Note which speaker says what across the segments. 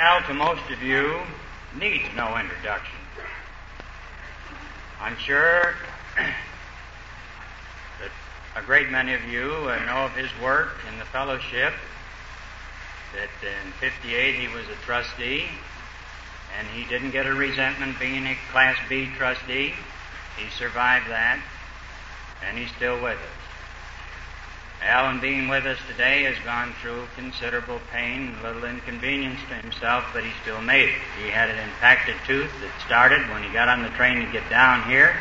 Speaker 1: Al, to most of you, needs no introduction. I'm sure that a great many of you uh, know of his work in the fellowship, that in 58 he was a trustee, and he didn't get a resentment being a Class B trustee. He survived that, and he's still with us. Alan being with us today has gone through considerable pain, a little inconvenience to himself, but he still made it. He had an impacted tooth that started when he got on the train to get down here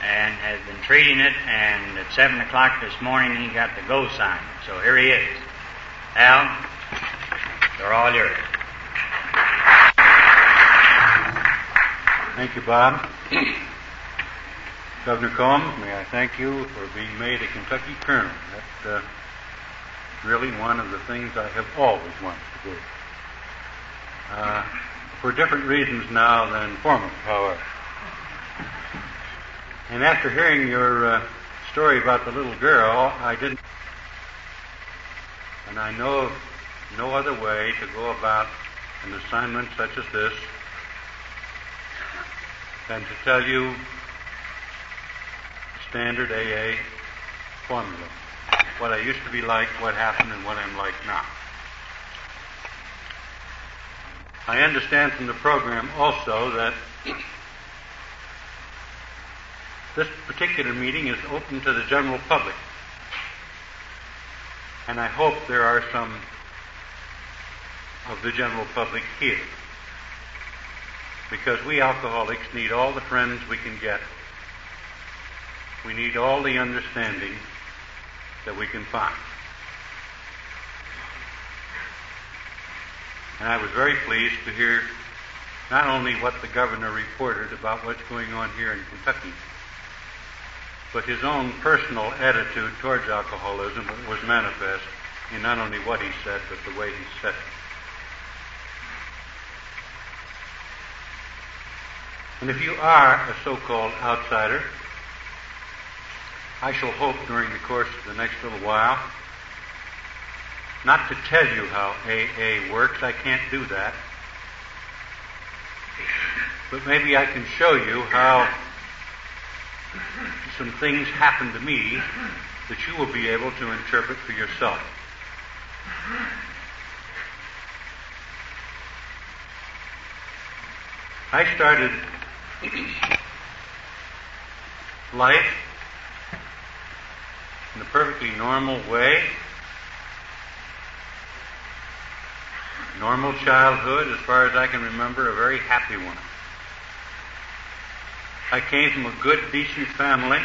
Speaker 1: and has been treating it, and at 7 o'clock this morning he got the go sign. So here he is. Al, they're all yours.
Speaker 2: Thank you, Bob. Governor Combs, may I thank you for being made a Kentucky colonel. That's uh, really one of the things I have always wanted to do. Uh, for different reasons now than formerly, however. And after hearing your uh, story about the little girl, I didn't. And I know of no other way to go about an assignment such as this than to tell you standard AA formula. What I used to be like, what happened, and what I'm like now. I understand from the program also that this particular meeting is open to the general public. And I hope there are some of the general public here. Because we alcoholics need all the friends we can get we need all the understanding that we can find. And I was very pleased to hear not only what the governor reported about what's going on here in Kentucky, but his own personal attitude towards alcoholism was manifest in not only what he said, but the way he said it. And if you are a so-called outsider, I shall hope during the course of the next little while not to tell you how AA works. I can't do that. But maybe I can show you how some things happen to me that you will be able to interpret for yourself. I started life in a perfectly normal way. Normal childhood, as far as I can remember, a very happy one. I came from a good, decent family.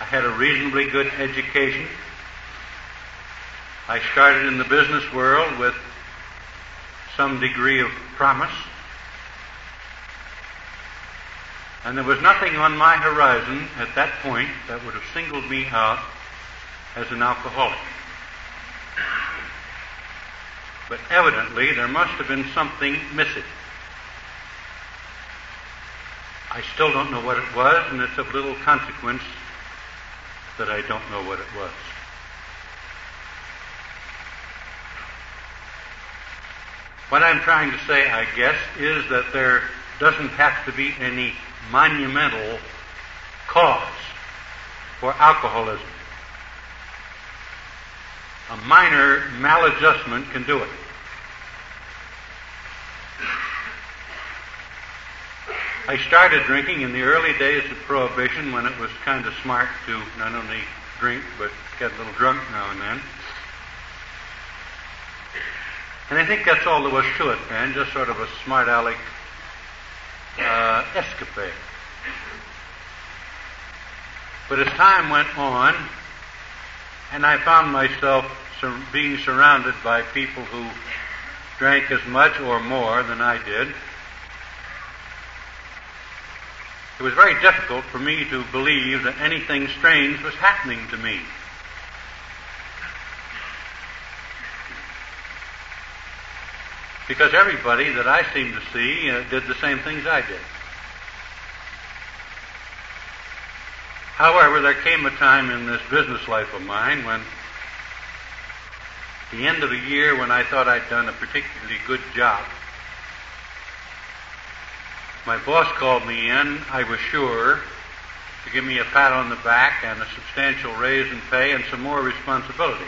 Speaker 2: I had a reasonably good education. I started in the business world with some degree of promise. And there was nothing on my horizon at that point that would have singled me out as an alcoholic. But evidently, there must have been something missing. I still don't know what it was, and it's of little consequence that I don't know what it was. What I'm trying to say, I guess, is that there doesn't have to be any monumental cause for alcoholism. A minor maladjustment can do it. I started drinking in the early days of Prohibition when it was kind of smart to not only drink but get a little drunk now and then. And I think that's all there was to it, man. Just sort of a smart aleck uh, escapade. But as time went on, and I found myself sur- being surrounded by people who drank as much or more than I did, it was very difficult for me to believe that anything strange was happening to me. Because everybody that I seemed to see uh, did the same things I did. However, there came a time in this business life of mine when at the end of a year when I thought I'd done a particularly good job. My boss called me in, I was sure, to give me a pat on the back and a substantial raise in pay and some more responsibility.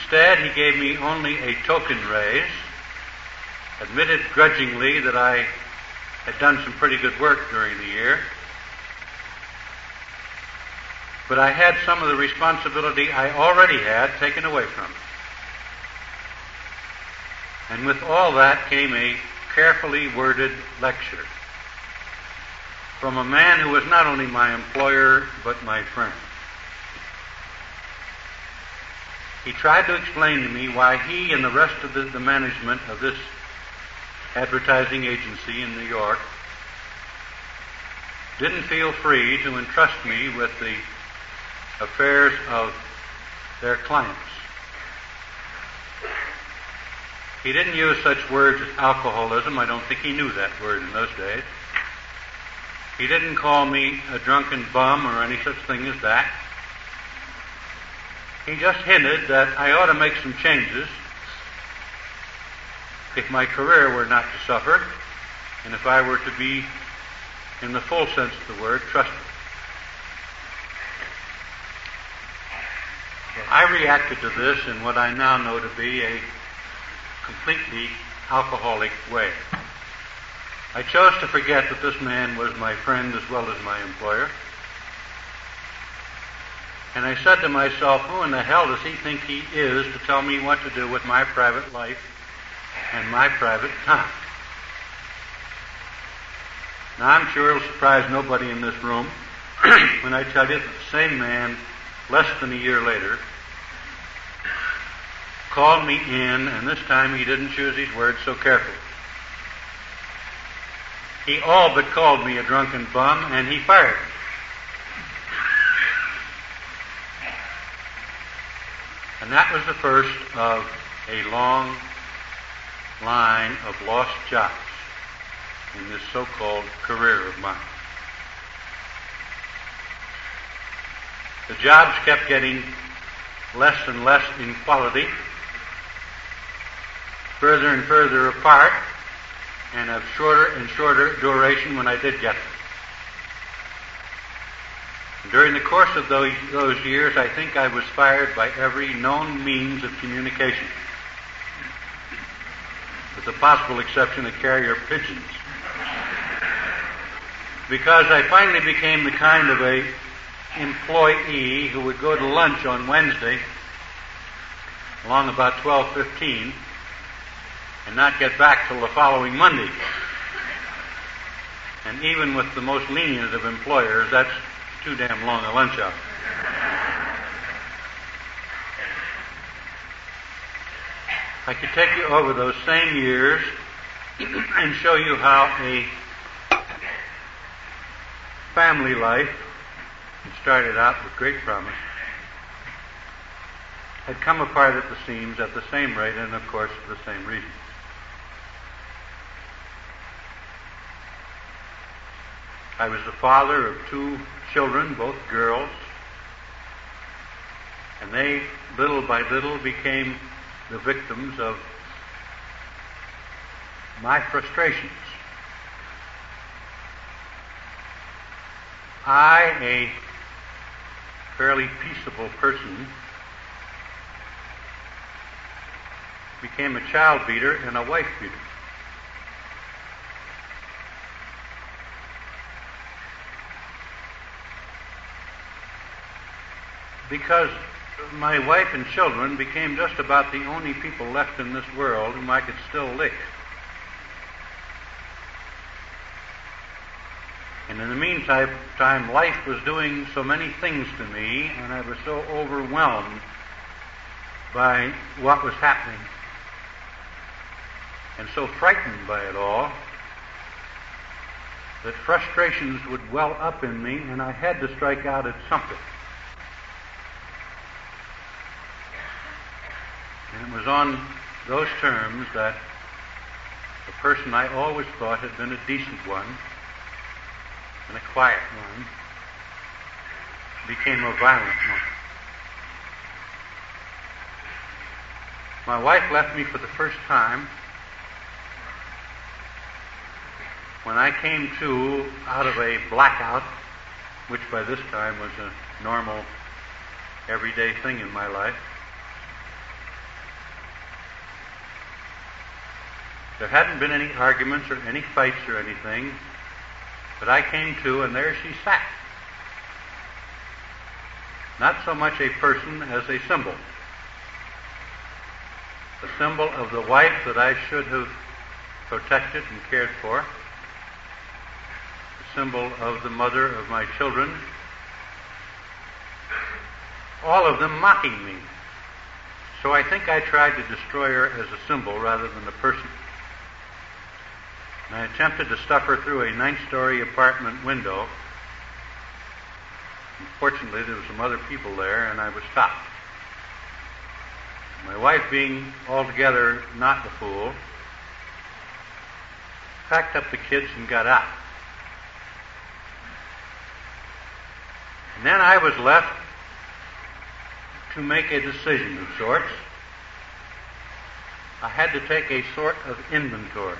Speaker 2: Instead, he gave me only a token raise, admitted grudgingly that I had done some pretty good work during the year, but I had some of the responsibility I already had taken away from me. And with all that came a carefully worded lecture from a man who was not only my employer, but my friend. He tried to explain to me why he and the rest of the, the management of this advertising agency in New York didn't feel free to entrust me with the affairs of their clients. He didn't use such words as alcoholism. I don't think he knew that word in those days. He didn't call me a drunken bum or any such thing as that. He just hinted that I ought to make some changes if my career were not to suffer and if I were to be, in the full sense of the word, trusted. I reacted to this in what I now know to be a completely alcoholic way. I chose to forget that this man was my friend as well as my employer. And I said to myself, who in the hell does he think he is to tell me what to do with my private life and my private time? Now I'm sure it'll surprise nobody in this room when I tell you that the same man, less than a year later, called me in, and this time he didn't choose his words so carefully. He all but called me a drunken bum, and he fired me. And that was the first of a long line of lost jobs in this so-called career of mine. The jobs kept getting less and less in quality further and further apart and of shorter and shorter duration when I did get them. During the course of those, those years, I think I was fired by every known means of communication, with the possible exception of carrier pigeons. Because I finally became the kind of a employee who would go to lunch on Wednesday along about 12:15 and not get back till the following Monday. And even with the most lenient of employers, that's too damn long a lunch hour. I could take you over those same years and show you how a family life started out with great promise had come apart at the seams at the same rate and of course for the same reason. I was the father of two children, both girls, and they, little by little, became the victims of my frustrations. I, a fairly peaceable person, became a child beater and a wife beater. Because my wife and children became just about the only people left in this world whom I could still lick. And in the meantime, time, life was doing so many things to me, and I was so overwhelmed by what was happening, and so frightened by it all, that frustrations would well up in me, and I had to strike out at something. And it was on those terms that the person I always thought had been a decent one and a quiet one became a violent one. My wife left me for the first time when I came to out of a blackout, which by this time was a normal, everyday thing in my life. There hadn't been any arguments or any fights or anything, but I came to, and there she sat. Not so much a person as a symbol. The symbol of the wife that I should have protected and cared for A symbol of the mother of my children, all of them mocking me. So I think I tried to destroy her as a symbol rather than a person. I attempted to stuff her through a ninth-story apartment window. Unfortunately, there were some other people there, and I was stopped. My wife, being altogether not the fool, packed up the kids and got out. And then I was left to make a decision of sorts. I had to take a sort of inventory.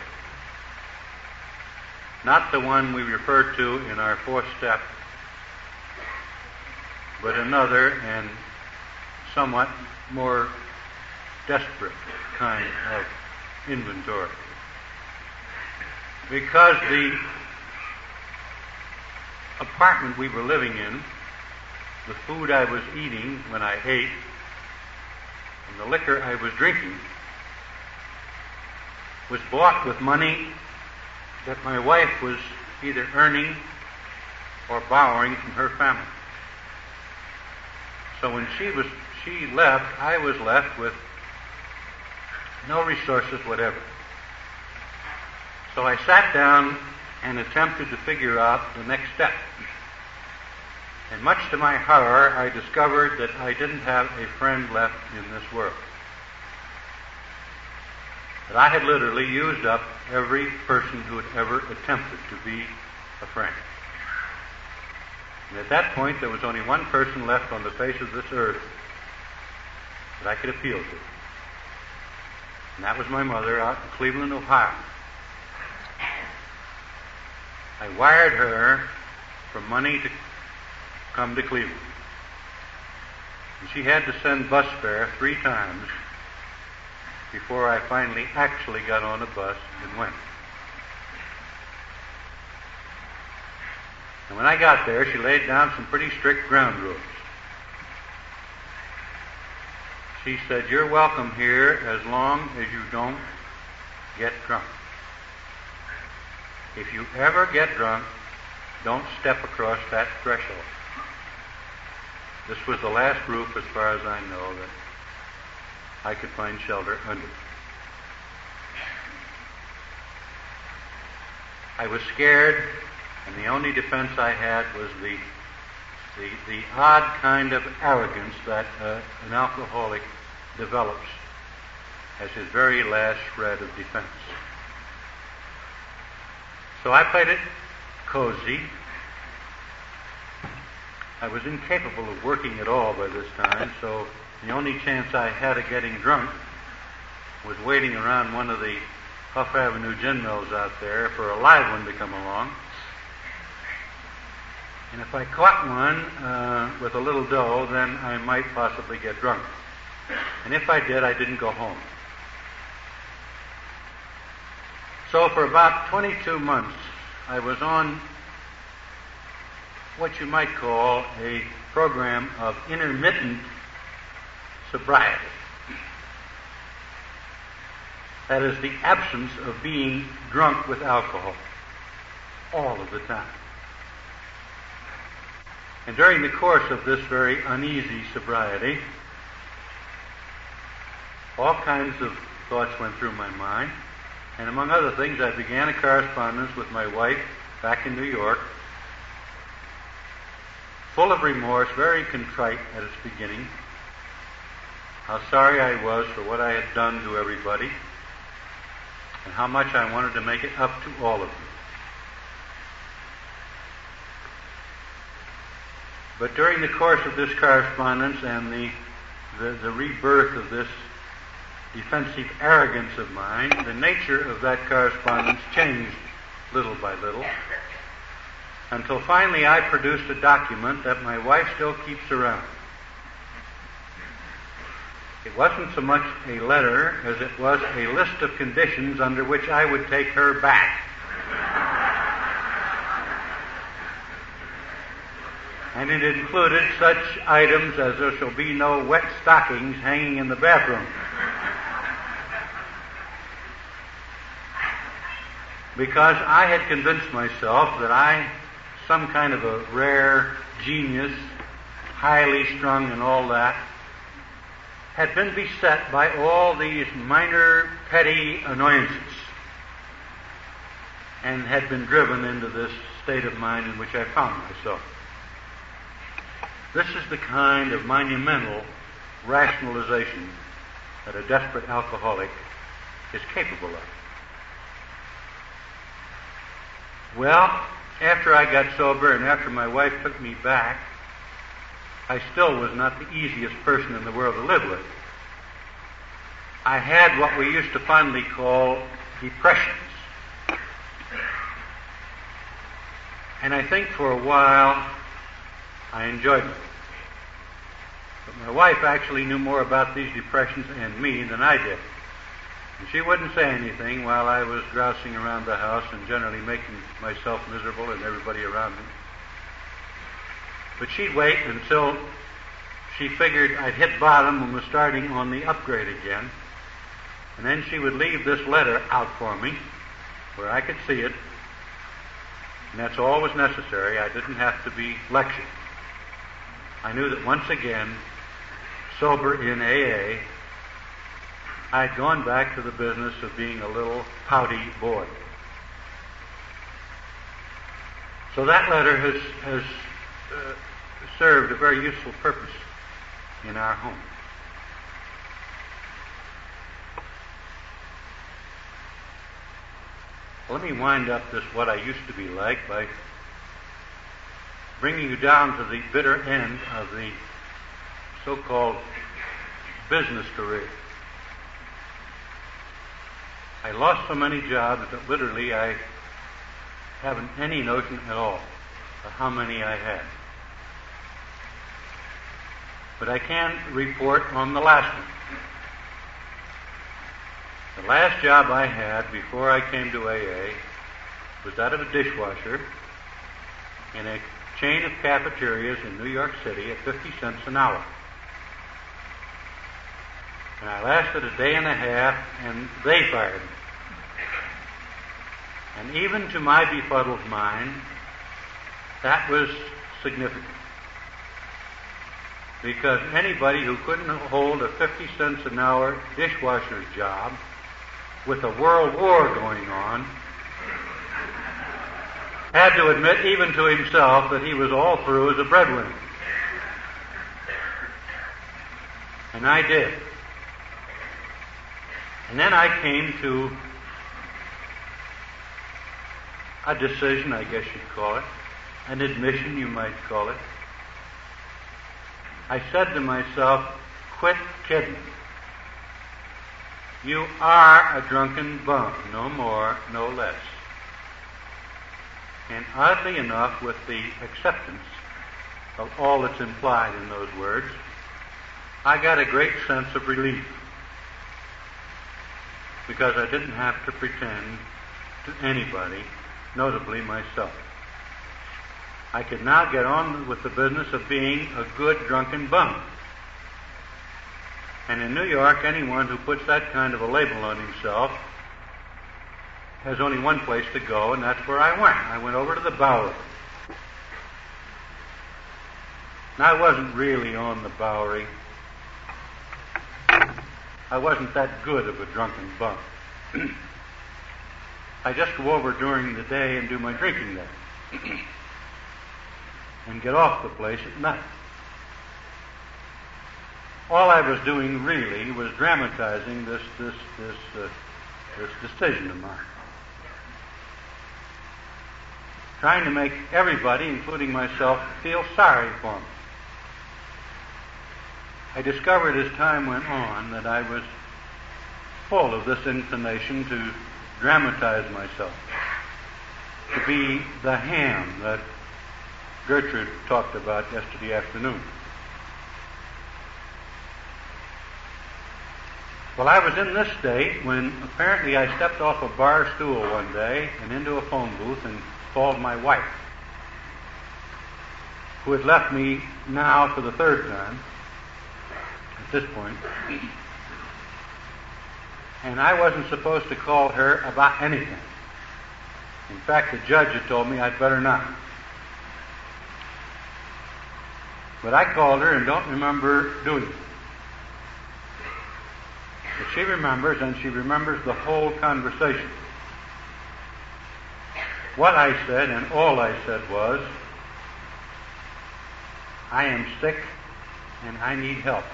Speaker 2: Not the one we refer to in our fourth step, but another and somewhat more desperate kind of inventory. Because the apartment we were living in the food I was eating when I ate and the liquor I was drinking was bought with money that my wife was either earning or borrowing from her family. So when she was she left, I was left with no resources whatever. So I sat down and attempted to figure out the next step. And much to my horror, I discovered that I didn't have a friend left in this world. That I had literally used up every person who had ever attempted to be a friend. And at that point, there was only one person left on the face of this earth that I could appeal to. And that was my mother out in Cleveland, Ohio. I wired her for money to come to Cleveland. And she had to send bus fare three times before I finally actually got on a bus and went. And when I got there, she laid down some pretty strict ground rules. She said, You're welcome here as long as you don't get drunk. If you ever get drunk, don't step across that threshold. This was the last roof, as far as I know, that I could find shelter under. I was scared, and the only defense I had was the the, the odd kind of arrogance that uh, an alcoholic develops as his very last shred of defense. So I played it cozy, I was incapable of working at all by this time, so the only chance I had of getting drunk was waiting around one of the Hough Avenue gin mills out there for a live one to come along. And if I caught one uh, with a little dough, then I might possibly get drunk. And if I did, I didn't go home. So for about 22 months, I was on what you might call a program of intermittent sobriety. That is the absence of being drunk with alcohol all of the time. And during the course of this very uneasy sobriety, all kinds of thoughts went through my mind. And among other things, I began a correspondence with my wife back in New York full of remorse, very contrite at its beginning, how sorry I was for what I had done to everybody, and how much I wanted to make it up to all of you. But during the course of this correspondence and the, the, the rebirth of this defensive arrogance of mine, the nature of that correspondence changed little by little until finally I produced a document that my wife still keeps around. It wasn't so much a letter as it was a list of conditions under which I would take her back. And it included such items as there shall be no wet stockings hanging in the bathroom. Because I had convinced myself that I, some kind of a rare genius, highly strung and all that, had been beset by all these minor petty annoyances and had been driven into this state of mind in which I found myself. This is the kind of monumental rationalization that a desperate alcoholic is capable of. Well, after I got sober and after my wife took me back, I still was not the easiest person in the world to live with. I had what we used to fondly call depressions. And I think for a while I enjoyed them. But my wife actually knew more about these depressions and me than I did. And she wouldn't say anything while I was grousing around the house and generally making myself miserable and everybody around me. But she'd wait until she figured I'd hit bottom and was starting on the upgrade again. And then she would leave this letter out for me where I could see it. And that's all was necessary. I didn't have to be lectured. I knew that once again, sober in AA, I'd gone back to the business of being a little pouty boy. So that letter has, has uh, served a very useful purpose in our home. Let me wind up this what I used to be like by bringing you down to the bitter end of the so-called business career. I lost so many jobs that literally I haven't any notion at all of how many I had. But I can report on the last one. The last job I had before I came to AA was that of a dishwasher in a chain of cafeterias in New York City at 50 cents an hour. And I lasted a day and a half, and they fired me. And even to my befuddled mind, that was significant. Because anybody who couldn't hold a 50 cents an hour dishwasher's job with a world war going on had to admit even to himself that he was all through as a breadwinner. And I did. And then I came to a decision, I guess you'd call it, an admission, you might call it. I said to myself, quit kidding. You are a drunken bum, no more, no less. And oddly enough, with the acceptance of all that's implied in those words, I got a great sense of relief because I didn't have to pretend to anybody, notably myself. I could now get on with the business of being a good drunken bum. And in New York, anyone who puts that kind of a label on himself has only one place to go, and that's where I went. I went over to the Bowery. And I wasn't really on the Bowery. I wasn't that good of a drunken bum. I just go over during the day and do my drinking there. and get off the place at night all I was doing really was dramatizing this this this uh, this decision of mine, trying to make everybody, including myself, feel sorry for me. I discovered as time went on that I was full of this inclination to dramatize myself, to be the ham that Gertrude talked about yesterday afternoon. Well, I was in this state when apparently I stepped off a bar stool one day and into a phone booth and called my wife, who had left me now for the third time at this point. And I wasn't supposed to call her about anything. In fact, the judge had told me I'd better not. But I called her and don't remember doing it. But she remembers, and she remembers the whole conversation. What I said, and all I said was, I am sick and I need help.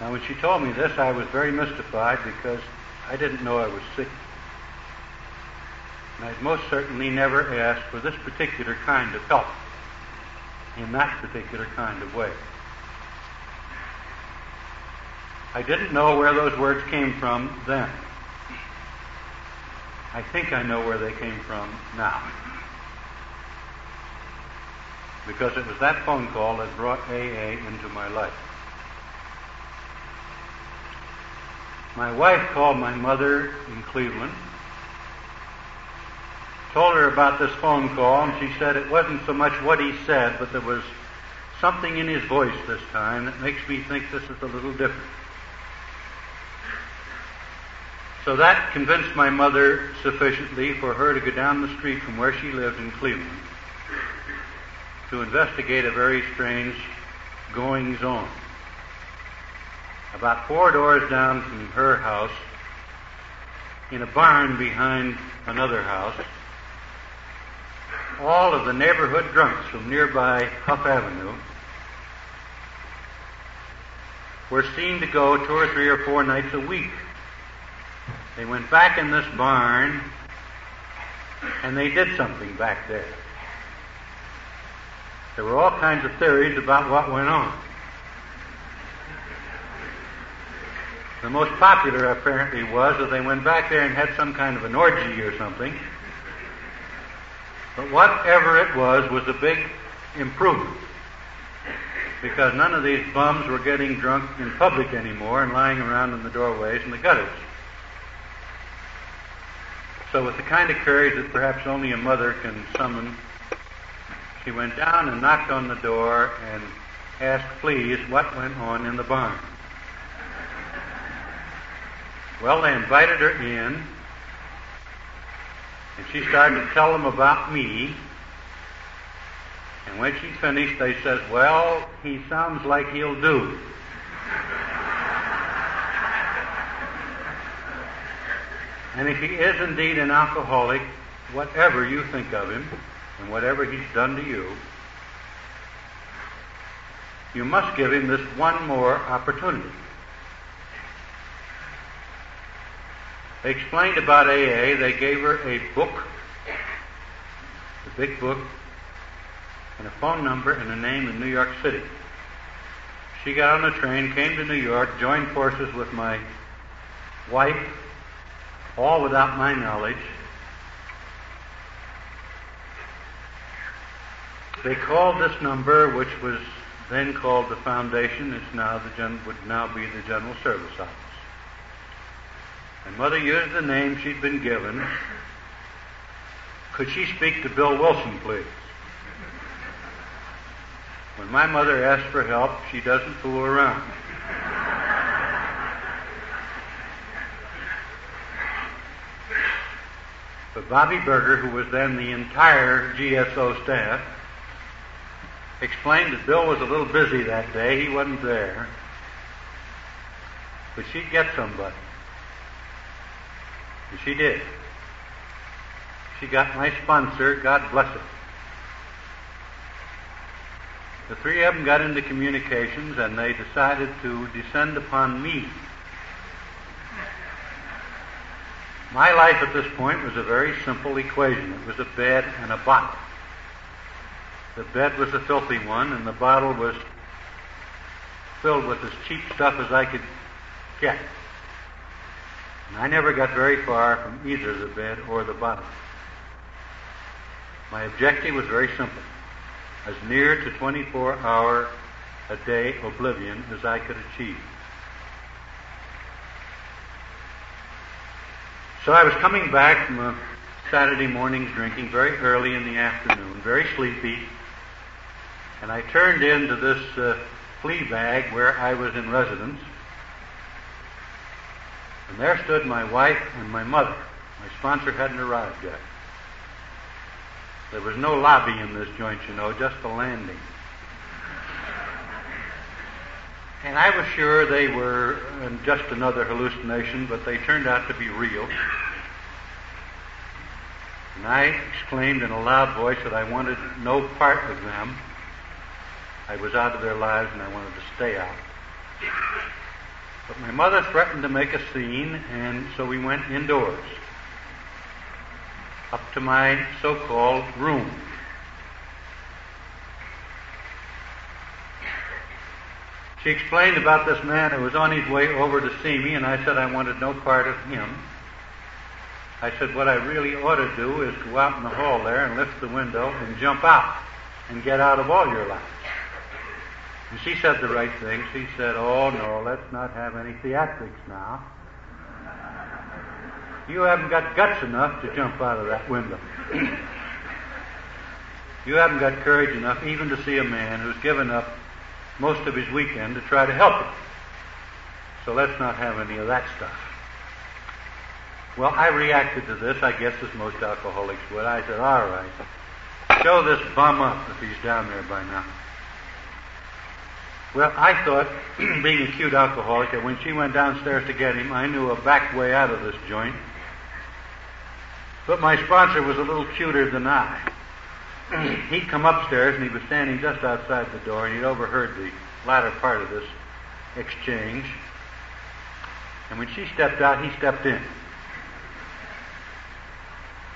Speaker 2: Now, when she told me this, I was very mystified because I didn't know I was sick. And I'd most certainly never asked for this particular kind of help in that particular kind of way. I didn't know where those words came from then. I think I know where they came from now. Because it was that phone call that brought AA into my life. My wife called my mother in Cleveland, told her about this phone call, and she said it wasn't so much what he said, but there was something in his voice this time that makes me think this is a little different. So that convinced my mother sufficiently for her to go down the street from where she lived in Cleveland to investigate a very strange goings on. About four doors down from her house, in a barn behind another house, all of the neighborhood drunks from nearby Hough Avenue were seen to go two or three or four nights a week they went back in this barn and they did something back there. There were all kinds of theories about what went on. The most popular apparently was that they went back there and had some kind of an orgy or something. But whatever it was was a big improvement. Because none of these bums were getting drunk in public anymore and lying around in the doorways and the gutters. So, with the kind of courage that perhaps only a mother can summon, she went down and knocked on the door and asked, please, what went on in the barn. Well, they invited her in, and she started to tell them about me. And when she finished, they said, Well, he sounds like he'll do. And if he is indeed an alcoholic, whatever you think of him and whatever he's done to you, you must give him this one more opportunity. They explained about AA. They gave her a book, a big book, and a phone number and a name in New York City. She got on a train, came to New York, joined forces with my wife all without my knowledge. They called this number, which was then called the Foundation, it's now the gen- would now be the General Service Office. And Mother used the name she'd been given. Could she speak to Bill Wilson, please? When my mother asks for help, she doesn't fool around. But Bobbie Burger, who was then the entire GSO staff, explained that Bill was a little busy that day. He wasn't there. But she'd get somebody. And she did. She got my sponsor, God bless her. The three of them got into communications and they decided to descend upon me My life at this point was a very simple equation. It was a bed and a bottle. The bed was a filthy one, and the bottle was filled with as cheap stuff as I could kept. And I never got very far from either the bed or the bottom. My objective was very simple as near to 24 hour a day oblivion as I could achieve. So I was coming back from a Saturday morning's drinking very early in the afternoon, very sleepy, and I turned into this uh, flea bag where I was in residence. And there stood my wife and my mother. My sponsor hadn't arrived yet. There was no lobby in this joint, you know, just a landing. And I was sure they were uh, just another hallucination, but they turned out to be real. And I exclaimed in a loud voice that I wanted no part of them. I was out of their lives and I wanted to stay out. But my mother threatened to make a scene, and so we went indoors up to my so-called room. She explained about this man who was on his way over to see me, and I said I wanted no part of him. I said what I really ought to do is go out in the hall there and lift the window and jump out and get out of all your lives. And she said the right thing. She said, Oh no, let's not have any theatrics now. You haven't got guts enough to jump out of that window. you haven't got courage enough even to see a man who's given up most of his weekend to try to help him. So let's not have any of that stuff. Well, I reacted to this, I guess, as most alcoholics would. I said, all right, show this bum up if he's down there by now. Well, I thought, being a cute alcoholic, that when she went downstairs to get him, I knew a back way out of this joint. But my sponsor was a little cuter than I. he'd come upstairs and he was standing just outside the door and he'd overheard the latter part of this exchange. And when she stepped out, he stepped in.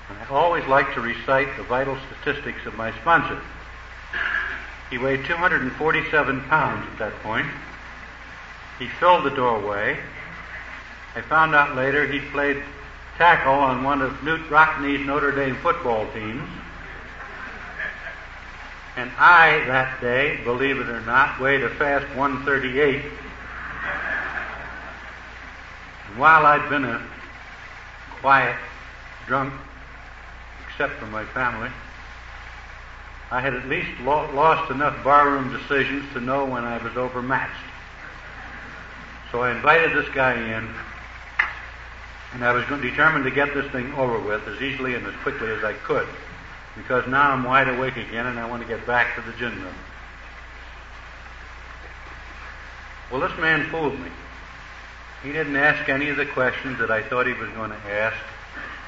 Speaker 2: And I always like to recite the vital statistics of my sponsor. He weighed 247 pounds at that point. He filled the doorway. I found out later he'd played tackle on one of Knute Rockne's Notre Dame football teams. And I, that day, believe it or not, weighed a fast 138. And while I'd been a quiet drunk, except for my family, I had at least lo- lost enough barroom decisions to know when I was overmatched. So I invited this guy in and I was determined to get this thing over with as easily and as quickly as I could. Because now I'm wide awake again and I want to get back to the gin room. Well, this man fooled me. He didn't ask any of the questions that I thought he was going to ask.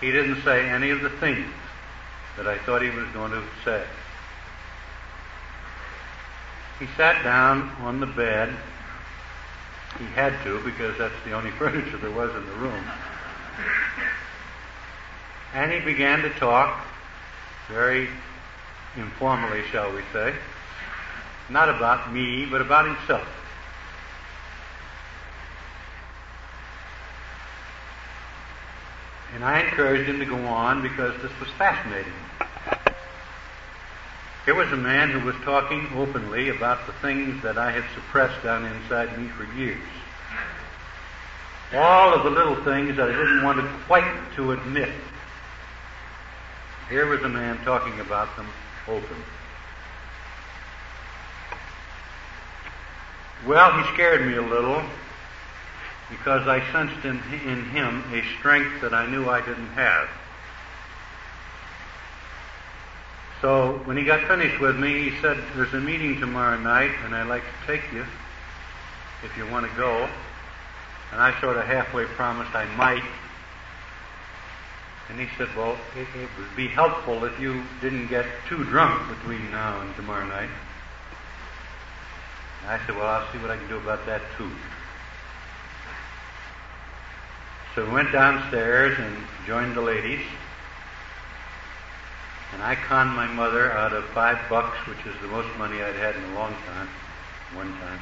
Speaker 2: He didn't say any of the things that I thought he was going to say. He sat down on the bed. He had to because that's the only furniture there was in the room. And he began to talk very informally, shall we say, not about me, but about himself. And I encouraged him to go on because this was fascinating. Here was a man who was talking openly about the things that I had suppressed down inside me for years all of the little things that I didn't want to quite to admit. Here was a man talking about them openly. Well, he scared me a little because I sensed in, in him a strength that I knew I didn't have. So when he got finished with me, he said, There's a meeting tomorrow night, and I'd like to take you if you want to go. And I sort of halfway promised I might. And he said, Well, it, it would be helpful if you didn't get too drunk between now and tomorrow night. And I said, Well, I'll see what I can do about that too. So we went downstairs and joined the ladies. And I conned my mother out of five bucks, which is the most money I'd had in a long time, one time.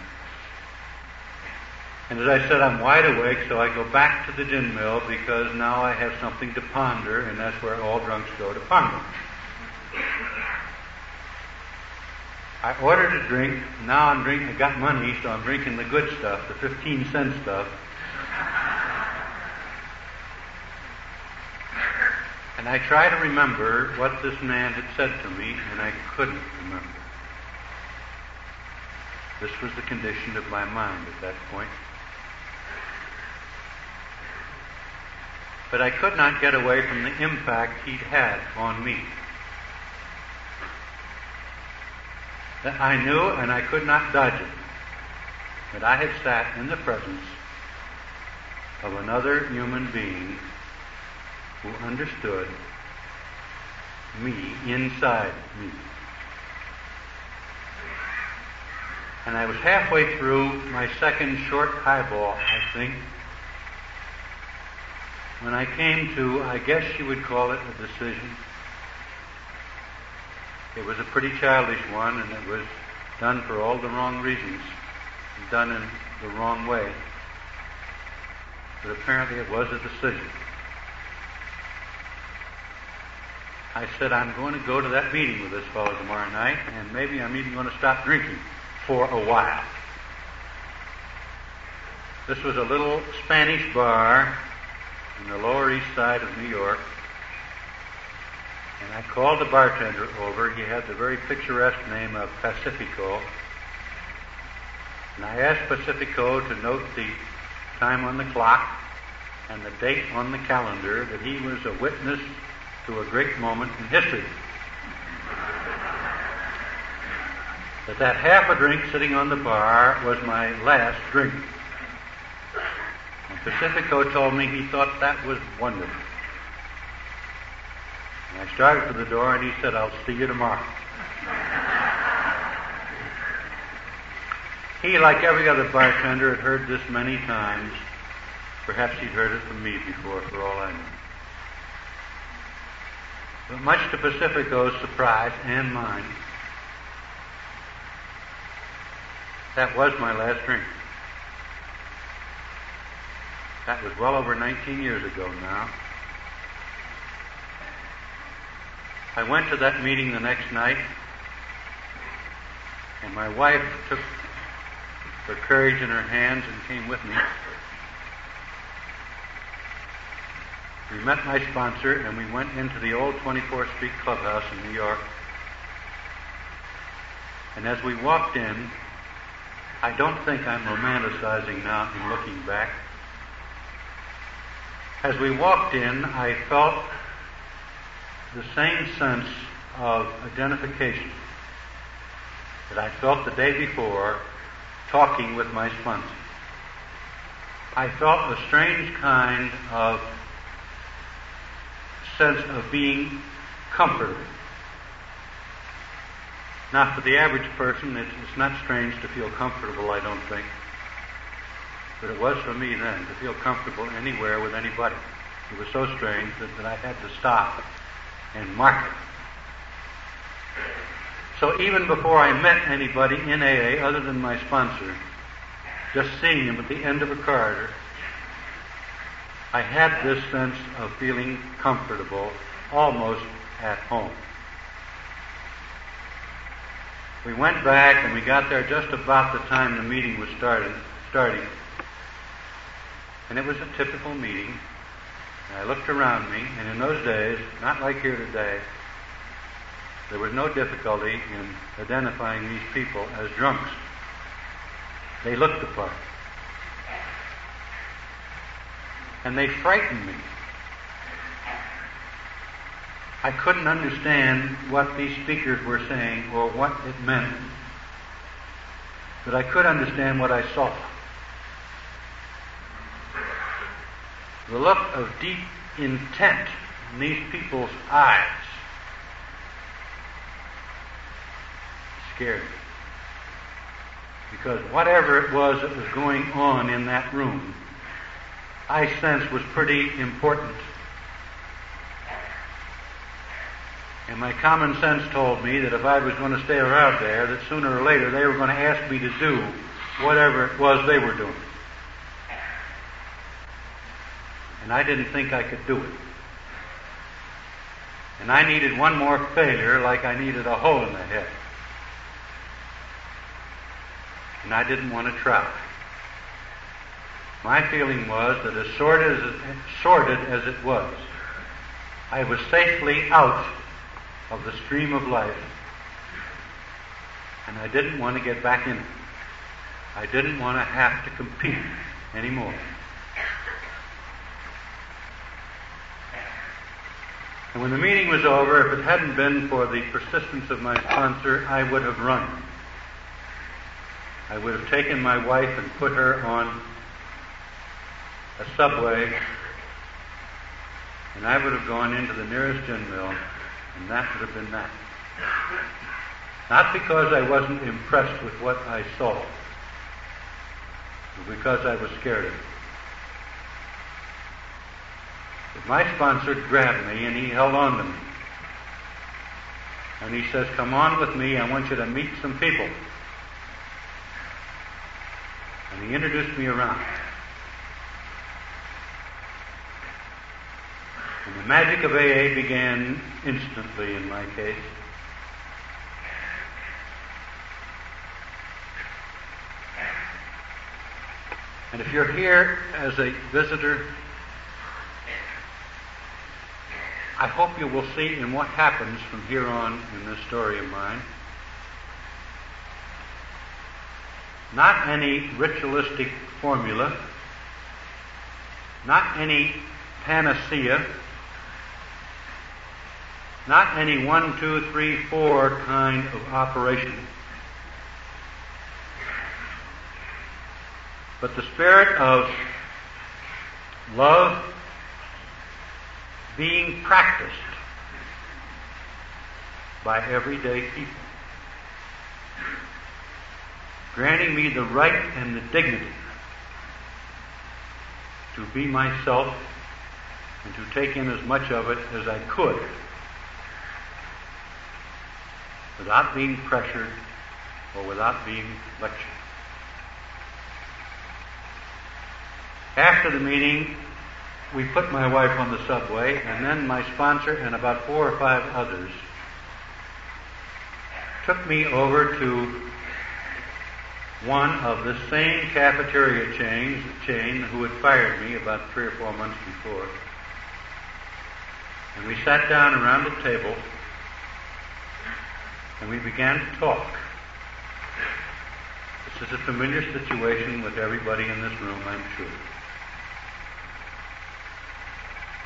Speaker 2: And as I said, I'm wide awake, so I go back to the gin mill because now I have something to ponder, and that's where all drunks go to ponder. I ordered a drink. Now I'm drinking. I got money, so I'm drinking the good stuff, the 15 cent stuff. And I try to remember what this man had said to me, and I couldn't remember. This was the condition of my mind at that point. But I could not get away from the impact he'd had on me. That I knew and I could not dodge it. That I had sat in the presence of another human being who understood me inside me. And I was halfway through my second short highball, I think, when I came to, I guess you would call it a decision. It was a pretty childish one, and it was done for all the wrong reasons, done in the wrong way. But apparently it was a decision. I said, I'm going to go to that meeting with this fellow tomorrow night, and maybe I'm even going to stop drinking for a while. This was a little Spanish bar in the Lower East Side of New York. And I called the bartender over. He had the very picturesque name of Pacifico. And I asked Pacifico to note the time on the clock and the date on the calendar that he was a witness to a great moment in history. That that half a drink sitting on the bar was my last drink. And Pacifico told me he thought that was wonderful. And I started for the door and he said, I'll see you tomorrow. he, like every other bartender, had heard this many times. Perhaps he'd heard it from me before, for all I knew. But much to Pacifico's surprise and mine, that was my last drink. That was well over 19 years ago now. I went to that meeting the next night, and my wife took her courage in her hands and came with me. We met my sponsor and we went into the old 24th Street Clubhouse in New York. And as we walked in, I don't think I'm romanticizing now in looking back. As we walked in, I felt the same sense of identification that I felt the day before talking with my sponsor. I felt a strange kind of sense of being comforted. Now, for the average person, it's, it's not strange to feel comfortable, I don't think. But it was for me then to feel comfortable anywhere with anybody. It was so strange that, that I had to stop and mark it. So even before I met anybody in AA other than my sponsor, just seeing him at the end of a corridor, I had this sense of feeling comfortable, almost at home. We went back and we got there just about the time the meeting was started, starting. And it was a typical meeting. And I looked around me, and in those days, not like here today, there was no difficulty in identifying these people as drunks. They looked the part and they frightened me. I couldn't understand what these speakers were saying or what it meant. But I could understand what I saw. The look of deep intent in these people's eyes scared me. Because whatever it was that was going on in that room, I sense was pretty important. And my common sense told me that if I was going to stay around there, that sooner or later they were going to ask me to do whatever it was they were doing. and I didn't think I could do it. And I needed one more failure like I needed a hole in the head. And I didn't want to try. My feeling was that as sordid as, it, sordid as it was, I was safely out of the stream of life, and I didn't want to get back in it. I didn't want to have to compete anymore. And when the meeting was over, if it hadn't been for the persistence of my sponsor, I would have run. I would have taken my wife and put her on a subway, and I would have gone into the nearest gin mill, and that would have been that. Not because I wasn't impressed with what I saw, but because I was scared of it. But my sponsor grabbed me and he held on to me. And he says, Come on with me, I want you to meet some people. And he introduced me around. And the magic of AA began instantly in my case. And if you're here as a visitor, I hope you will see in what happens from here on in this story of mine. Not any ritualistic formula, not any panacea, not any one, two, three, four kind of operation. But the spirit of love being practiced by everyday people, granting me the right and the dignity to be myself and to take in as much of it as I could without being pressured or without being lectured. After the meeting, we put my wife on the subway, and then my sponsor and about four or five others took me over to one of the same cafeteria chains, chain who had fired me about three or four months before. And we sat down around a table and we began to talk. This is a familiar situation with everybody in this room, I'm sure.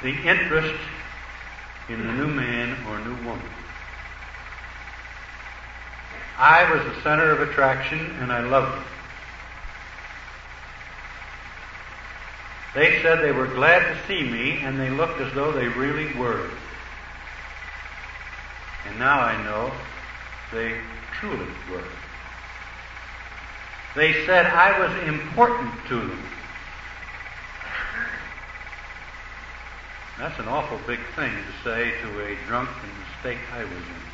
Speaker 2: The interest in the new man or new woman. I was the center of attraction and I loved them. They said they were glad to see me and they looked as though they really were. And now I know they truly were. They said I was important to them. That's an awful big thing to say to a drunk in the state I was in.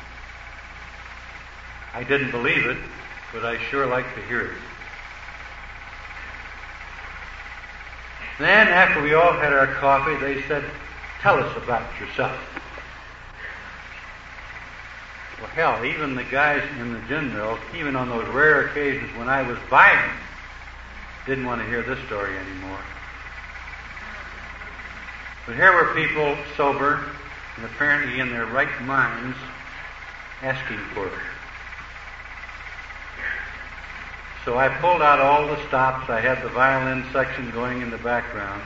Speaker 2: I didn't believe it, but I sure like to hear it. Then, after we all had our coffee, they said, Tell us about yourself. Well, hell, even the guys in the gin mill, even on those rare occasions when I was buying, didn't want to hear this story anymore. But here were people sober and apparently in their right minds asking for it. So I pulled out all the stops. I had the violin section going in the background.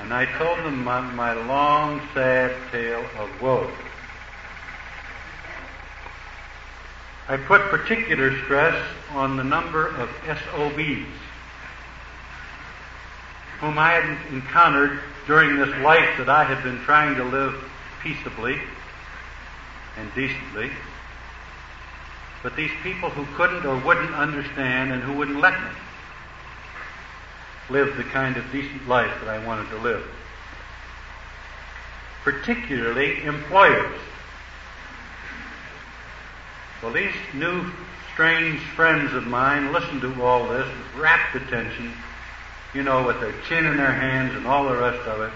Speaker 2: And I told them my, my long, sad tale of woe. I put particular stress on the number of SOBs whom I had encountered during this life that I had been trying to live peaceably and decently. But these people who couldn't or wouldn't understand and who wouldn't let me live the kind of decent life that I wanted to live. Particularly employers. Well, these new, strange friends of mine listened to all this with rapt attention you know, with their chin in their hands and all the rest of it.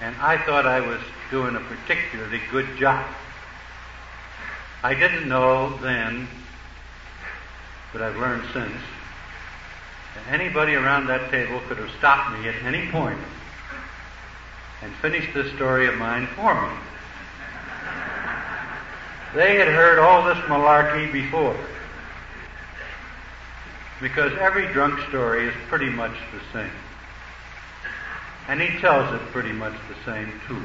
Speaker 2: And I thought I was doing a particularly good job. I didn't know then, but I've learned since, that anybody around that table could have stopped me at any point and finished this story of mine for me. They had heard all this malarkey before. Because every drunk story is pretty much the same. And he tells it pretty much the same, too.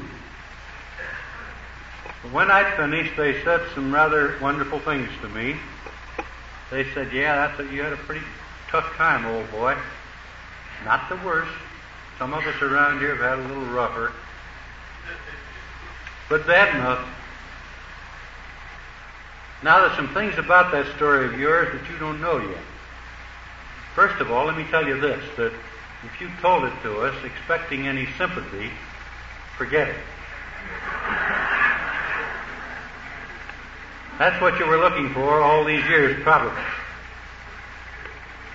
Speaker 2: But when I finished, they said some rather wonderful things to me. They said, Yeah, that's a, you had a pretty tough time, old boy. Not the worst. Some of us around here have had a little rougher. But bad enough. Now, there's some things about that story of yours that you don't know yet. First of all, let me tell you this that if you told it to us expecting any sympathy, forget it. That's what you were looking for all these years, probably.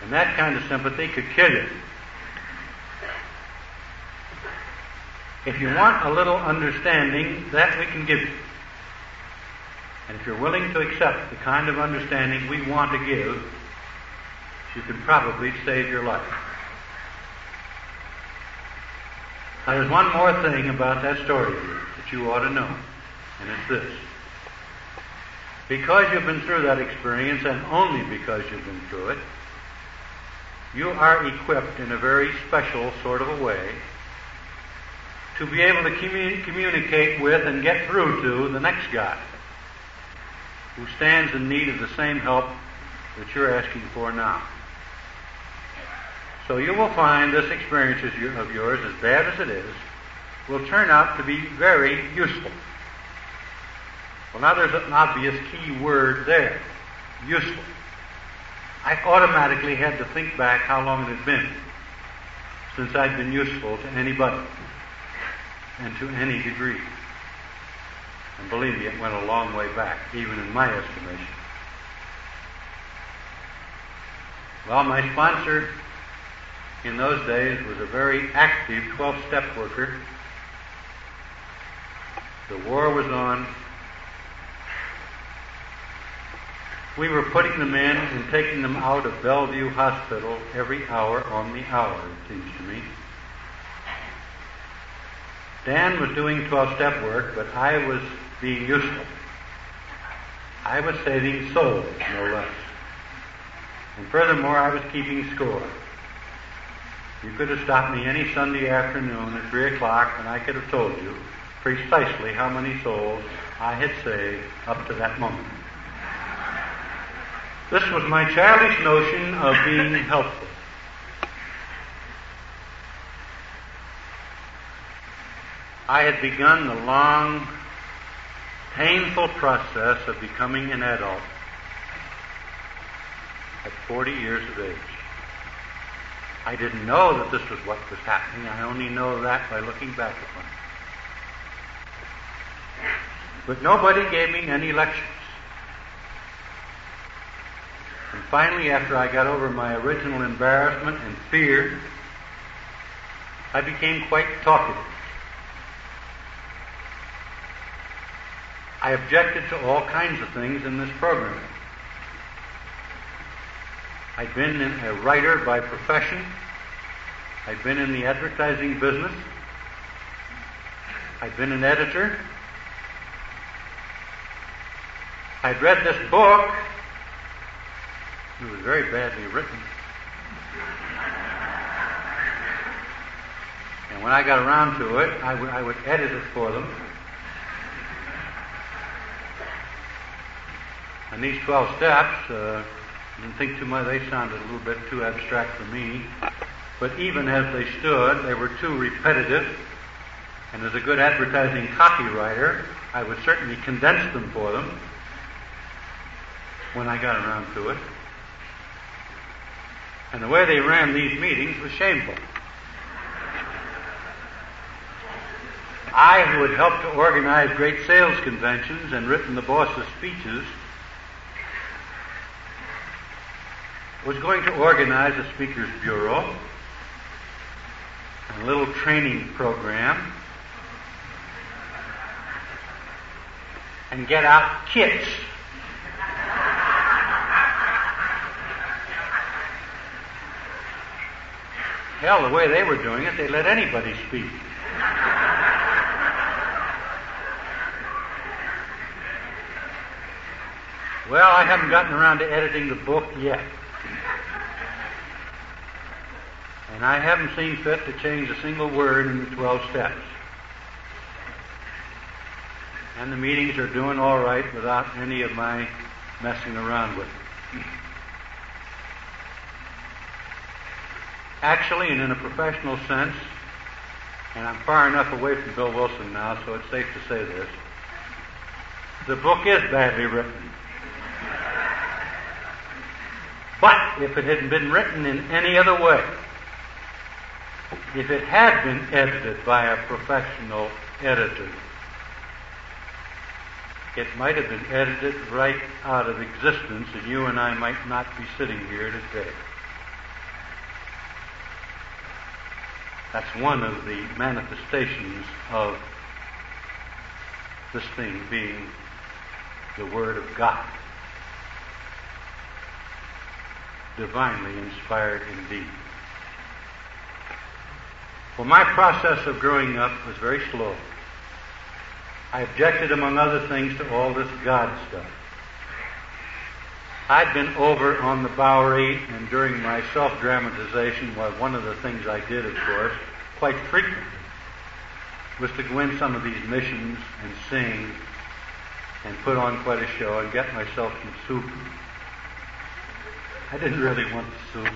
Speaker 2: And that kind of sympathy could kill you. If you want a little understanding, that we can give you. And if you're willing to accept the kind of understanding we want to give, you can probably save your life. Now, there's one more thing about that story that you ought to know, and it's this. Because you've been through that experience, and only because you've been through it, you are equipped in a very special sort of a way to be able to commun- communicate with and get through to the next guy who stands in need of the same help that you're asking for now. So you will find this experience of yours, as bad as it is, will turn out to be very useful. Well, now there's an obvious key word there useful. I automatically had to think back how long it had been since I'd been useful to anybody and to any degree. And believe me, it went a long way back, even in my estimation. Well, my sponsor in those days was a very active 12 step worker. The war was on. We were putting them in and taking them out of Bellevue Hospital every hour on the hour, it seems to me. Dan was doing 12 step work, but I was being useful. I was saving souls, no less. And furthermore, I was keeping score. You could have stopped me any Sunday afternoon at 3 o'clock and I could have told you precisely how many souls I had saved up to that moment. This was my childish notion of being helpful. I had begun the long, painful process of becoming an adult at 40 years of age. I didn't know that this was what was happening. I only know that by looking back upon it. But nobody gave me any lectures. And finally, after I got over my original embarrassment and fear, I became quite talkative. I objected to all kinds of things in this program. I'd been a writer by profession. I'd been in the advertising business. I'd been an editor. I'd read this book. It was very badly written. And when I got around to it, I would, I would edit it for them. And these 12 steps, uh, I didn't think too much. They sounded a little bit too abstract for me. But even as they stood, they were too repetitive. And as a good advertising copywriter, I would certainly condense them for them when I got around to it. And the way they ran these meetings was shameful. I, who had helped to organize great sales conventions and written the boss's speeches, was going to organize a speakers bureau and a little training program and get out kits. Hell, the way they were doing it, they let anybody speak. Well, I haven't gotten around to editing the book yet. And I haven't seen fit to change a single word in the 12 steps. And the meetings are doing all right without any of my messing around with it. Actually, and in a professional sense, and I'm far enough away from Bill Wilson now, so it's safe to say this, the book is badly written. But if it hadn't been written in any other way, if it had been edited by a professional editor, it might have been edited right out of existence, and you and I might not be sitting here today. That's one of the manifestations of this thing being the Word of God. Divinely inspired indeed. Well, my process of growing up was very slow. I objected, among other things, to all this God stuff. I'd been over on the Bowery, and during my self dramatization, well, one of the things I did, of course, quite frequently, was to go in some of these missions and sing and put on quite a show and get myself some soup. I didn't really want soup.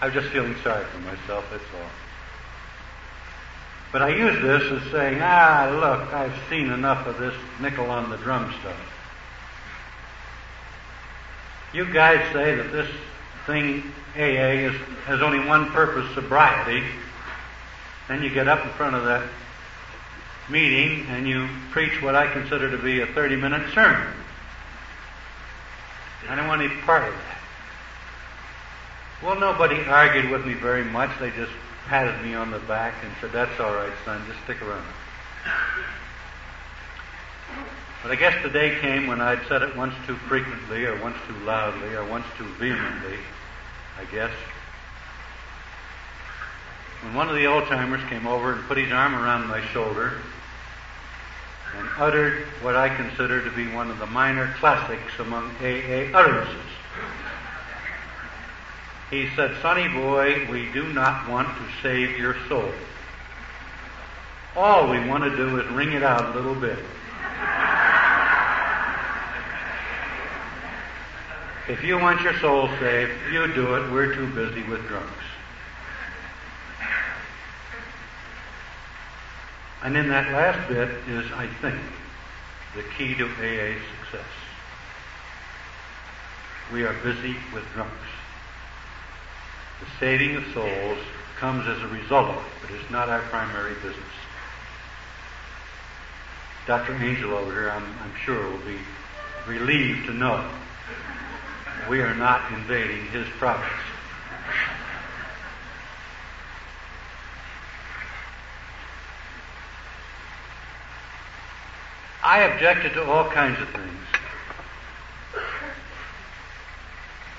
Speaker 2: I was just feeling sorry for myself, that's all. But I use this as saying, ah, look, I've seen enough of this nickel on the drum stuff. You guys say that this thing, AA, is, has only one purpose, sobriety. Then you get up in front of that meeting and you preach what I consider to be a 30 minute sermon. I don't want any part of that. Well, nobody argued with me very much. They just patted me on the back and said, That's all right, son, just stick around. But I guess the day came when I'd said it once too frequently, or once too loudly, or once too vehemently, I guess. When one of the old timers came over and put his arm around my shoulder and uttered what I consider to be one of the minor classics among AA utterances. He said, Sonny boy, we do not want to save your soul. All we want to do is wring it out a little bit. If you want your soul saved, you do it. We're too busy with drunks. And in that last bit is, I think, the key to AA success. We are busy with drunks. The saving of souls comes as a result of it, but it's not our primary business. Dr. Angel over here, I'm, I'm sure, will be relieved to know we are not invading his province. I objected to all kinds of things.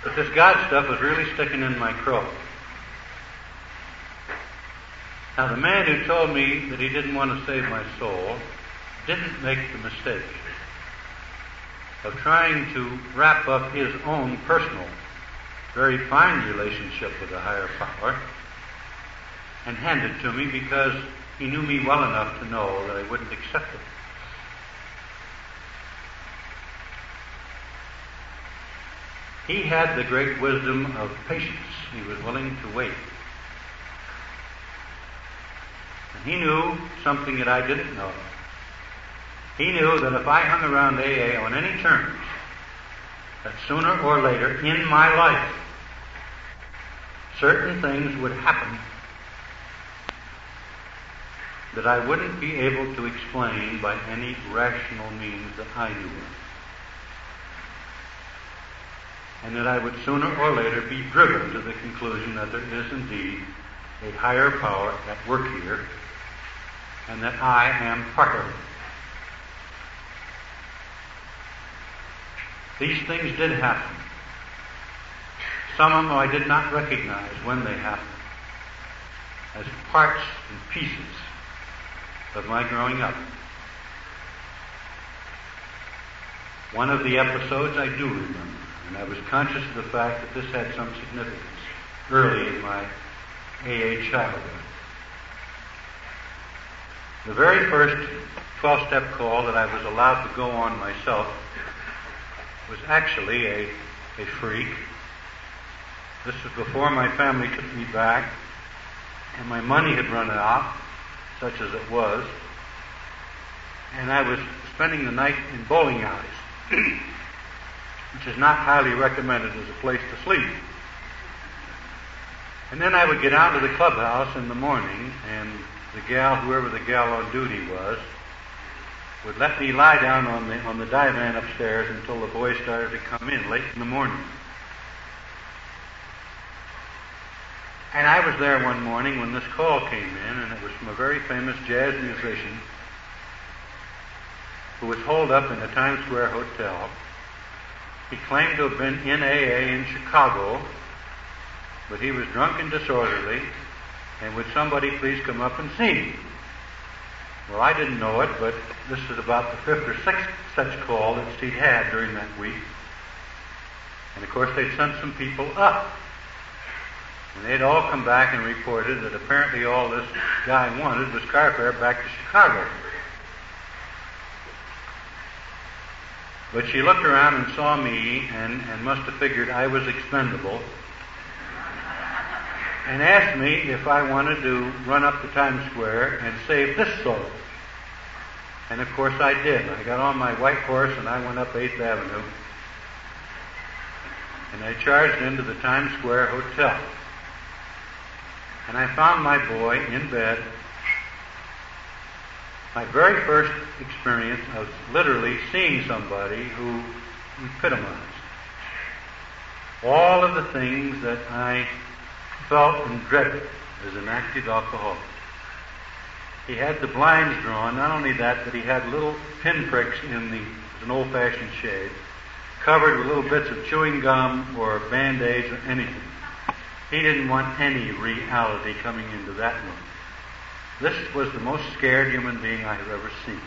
Speaker 2: But this God stuff was really sticking in my craw. Now, the man who told me that he didn't want to save my soul didn't make the mistake of trying to wrap up his own personal, very fine relationship with a higher power and hand it to me because he knew me well enough to know that I wouldn't accept it. He had the great wisdom of patience. He was willing to wait. And he knew something that I didn't know. He knew that if I hung around AA on any terms, that sooner or later in my life, certain things would happen that I wouldn't be able to explain by any rational means that I knew of. And that I would sooner or later be driven to the conclusion that there is indeed a higher power at work here, and that I am part of it. These things did happen. Some of them I did not recognize when they happened as parts and pieces of my growing up. One of the episodes I do remember, and I was conscious of the fact that this had some significance early in my AA childhood. The very first 12 step call that I was allowed to go on myself was actually a, a freak. This was before my family took me back, and my money had run out, such as it was, and I was spending the night in bowling alleys, which is not highly recommended as a place to sleep. And then I would get out to the clubhouse in the morning, and the gal, whoever the gal on duty was, would let me lie down on the on the divan upstairs until the boys started to come in late in the morning. And I was there one morning when this call came in, and it was from a very famous jazz musician who was holed up in a Times Square hotel. He claimed to have been in AA in Chicago, but he was drunk and disorderly, and would somebody please come up and see me? Well, I didn't know it, but this is about the fifth or sixth such call that he'd had during that week. And of course, they'd sent some people up. And they'd all come back and reported that apparently all this guy wanted was carfare back to Chicago. But she looked around and saw me and, and must have figured I was expendable and asked me if I wanted to run up to Times Square and save this soul. And of course I did. I got on my white horse and I went up 8th Avenue. And I charged into the Times Square Hotel. And I found my boy in bed. My very first experience of literally seeing somebody who epitomized all of the things that I felt and dreaded as an active alcoholic. He had the blinds drawn. Not only that, but he had little pinpricks in the, an old-fashioned shade, covered with little bits of chewing gum or band-aids or anything. He didn't want any reality coming into that room. This was the most scared human being I have ever seen.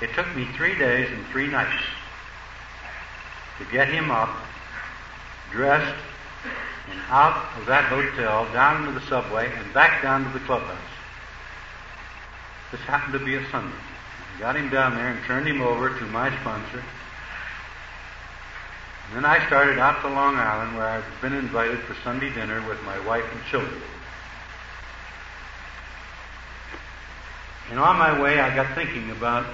Speaker 2: It took me three days and three nights to get him up, dressed, and out of that hotel, down into the subway, and back down to the clubhouse. This happened to be a Sunday. I got him down there and turned him over to my sponsor. And then I started out to Long Island where I'd been invited for Sunday dinner with my wife and children. And on my way, I got thinking about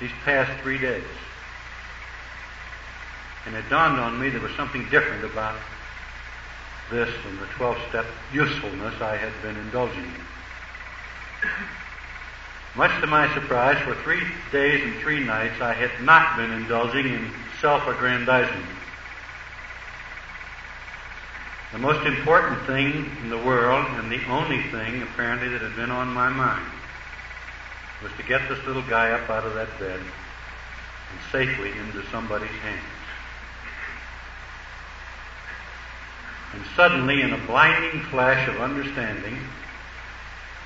Speaker 2: these past three days. And it dawned on me there was something different about this than the 12 step usefulness I had been indulging in. Much to my surprise, for three days and three nights I had not been indulging in self aggrandizement. The most important thing in the world, and the only thing apparently that had been on my mind, was to get this little guy up out of that bed and safely into somebody's hands. And suddenly, in a blinding flash of understanding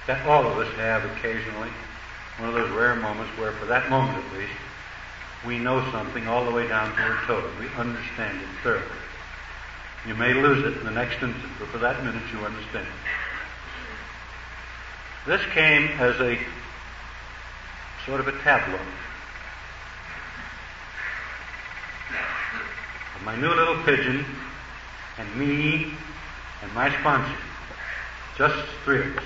Speaker 2: that all of us have occasionally, one of those rare moments where, for that moment at least, we know something all the way down to our toe. We understand it thoroughly. You may lose it in the next instant, but for that minute you understand. This came as a sort of a tableau. Of My new little pigeon and me and my sponsor. Just three of us.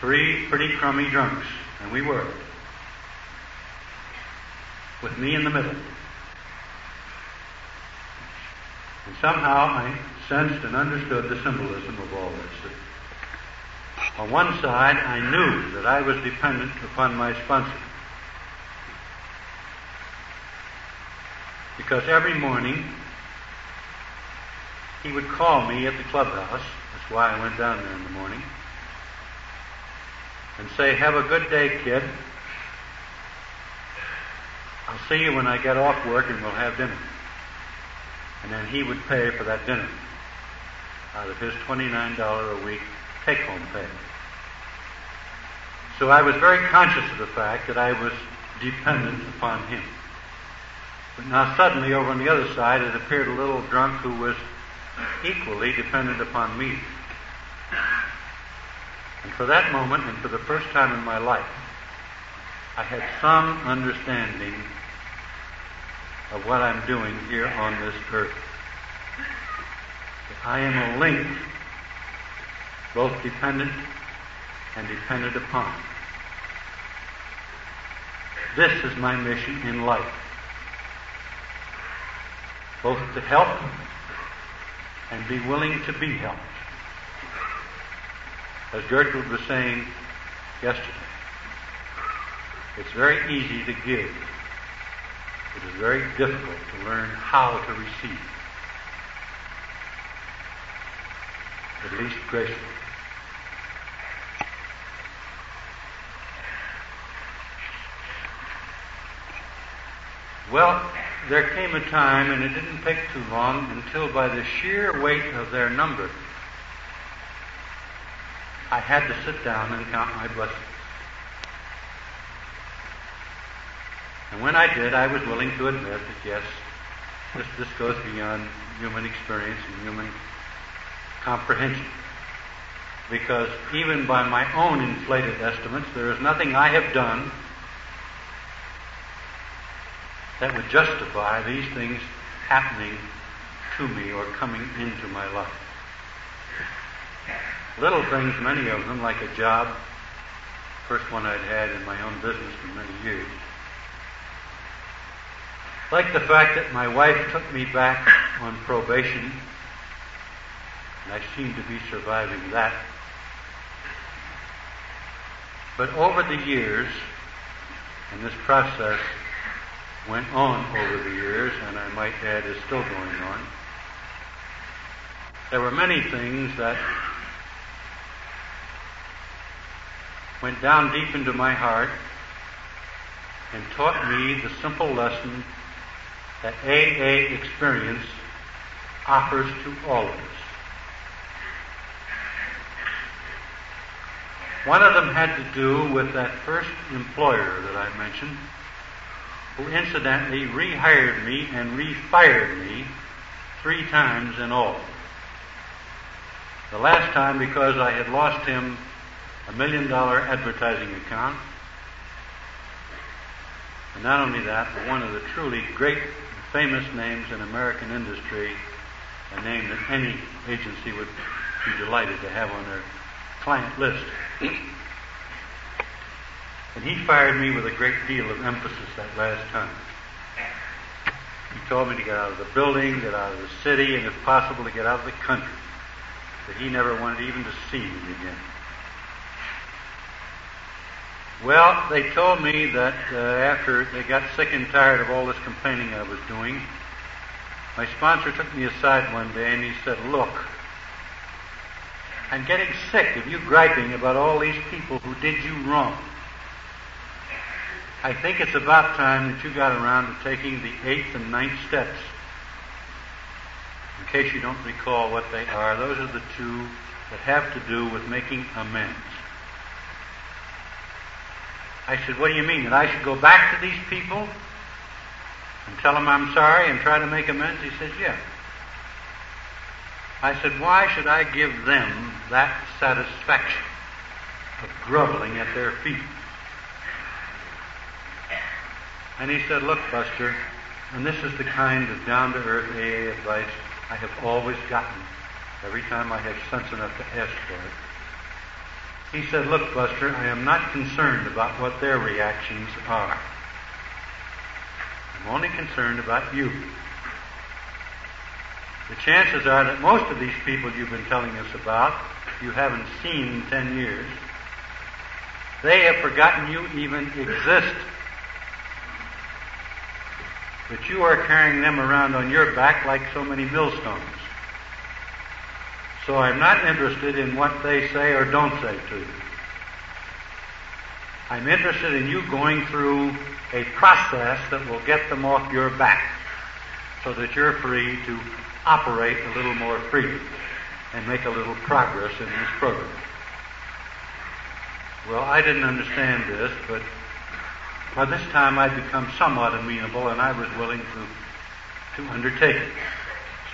Speaker 2: Three pretty crummy drunks, and we were. With me in the middle. And somehow I sensed and understood the symbolism of all this. On one side, I knew that I was dependent upon my sponsor. Because every morning he would call me at the clubhouse. That's why I went down there in the morning. And say, Have a good day, kid. I'll see you when I get off work and we'll have dinner. And then he would pay for that dinner out of his $29 a week take home pay. So I was very conscious of the fact that I was dependent upon him. But now suddenly over on the other side it appeared a little drunk who was equally dependent upon me. And for that moment and for the first time in my life, I had some understanding of what I'm doing here on this earth. I am a link, both dependent and dependent upon. This is my mission in life. Both to help and be willing to be helped. As Gertrude was saying yesterday, it's very easy to give. It is very difficult to learn how to receive. At least gracefully. Well, there came a time, and it didn't take too long, until by the sheer weight of their number, I had to sit down and count my blessings. And when I did, I was willing to admit that yes, this, this goes beyond human experience and human comprehension. Because even by my own inflated estimates, there is nothing I have done that would justify these things happening to me or coming into my life. Little things, many of them, like a job, first one I'd had in my own business for many years. Like the fact that my wife took me back on probation, and I seem to be surviving that. But over the years, and this process went on over the years, and I might add is still going on. There were many things that went down deep into my heart and taught me the simple lesson that AA experience offers to all of us. One of them had to do with that first employer that I mentioned who incidentally rehired me and refired me three times in all. The last time because I had lost him a million dollar advertising account. And not only that, but one of the truly great famous names in American industry, a name that any agency would be delighted to have on their client list. And he fired me with a great deal of emphasis that last time. He told me to get out of the building, get out of the city, and if possible to get out of the country. That he never wanted even to see me again. Well, they told me that uh, after they got sick and tired of all this complaining I was doing, my sponsor took me aside one day and he said, Look, I'm getting sick of you griping about all these people who did you wrong. I think it's about time that you got around to taking the eighth and ninth steps. In case you don't recall what they are, those are the two that have to do with making amends. I said, What do you mean? That I should go back to these people and tell them I'm sorry and try to make amends? He says, Yeah. I said, Why should I give them that satisfaction of groveling at their feet? And he said, Look, Buster, and this is the kind of down to earth AA advice I have always gotten every time I have sense enough to ask for it. He said, Look, Buster, I am not concerned about what their reactions are. I'm only concerned about you. The chances are that most of these people you've been telling us about, you haven't seen in ten years. They have forgotten you even exist But you are carrying them around on your back like so many millstones. So I'm not interested in what they say or don't say to you. I'm interested in you going through a process that will get them off your back so that you're free to operate a little more freely and make a little progress in this program. Well, I didn't understand this, but by this time I'd become somewhat amenable and I was willing to, to undertake it.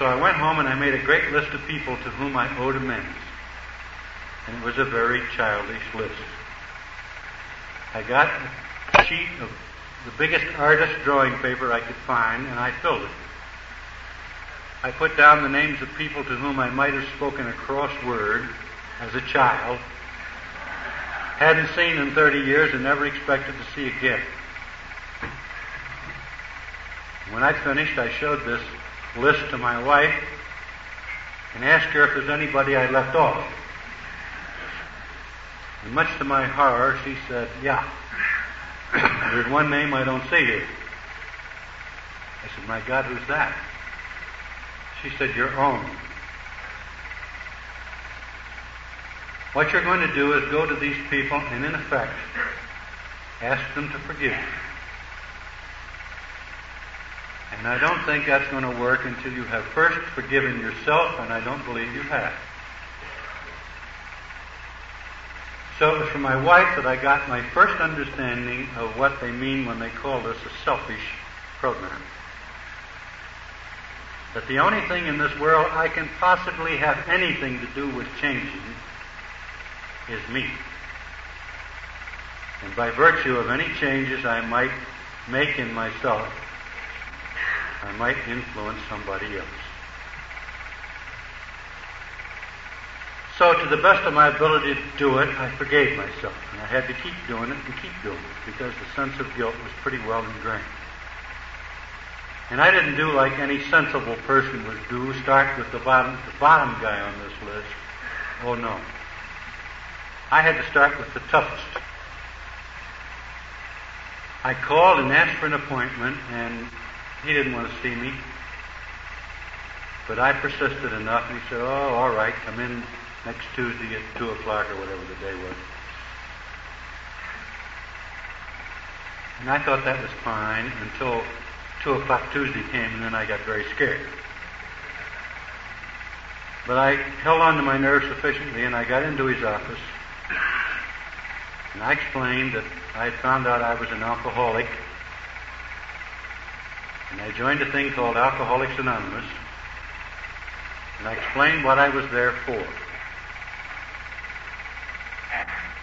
Speaker 2: So I went home and I made a great list of people to whom I owed amends. And it was a very childish list. I got a sheet of the biggest artist drawing paper I could find and I filled it. I put down the names of people to whom I might have spoken a cross word as a child, hadn't seen in 30 years and never expected to see again. When I finished, I showed this list to my wife and ask her if there's anybody I left off. And much to my horror, she said, yeah. There's one name I don't see here. I said, my God, who's that? She said, your own. What you're going to do is go to these people and, in effect, ask them to forgive you. And I don't think that's going to work until you have first forgiven yourself, and I don't believe you have. So it was from my wife that I got my first understanding of what they mean when they call this a selfish program. That the only thing in this world I can possibly have anything to do with changing is me. And by virtue of any changes I might make in myself, I might influence somebody else. So, to the best of my ability to do it, I forgave myself. And I had to keep doing it and keep doing it because the sense of guilt was pretty well ingrained. And I didn't do like any sensible person would do, start with the bottom, the bottom guy on this list. Oh no. I had to start with the toughest. I called and asked for an appointment, and he didn't want to see me. But I persisted enough, and he said, Oh, all right, come in next Tuesday at 2 o'clock or whatever the day was. And I thought that was fine until 2 o'clock Tuesday came, and then I got very scared. But I held on to my nerve sufficiently, and I got into his office. And I explained that I had found out I was an alcoholic. And I joined a thing called Alcoholics Anonymous. And I explained what I was there for.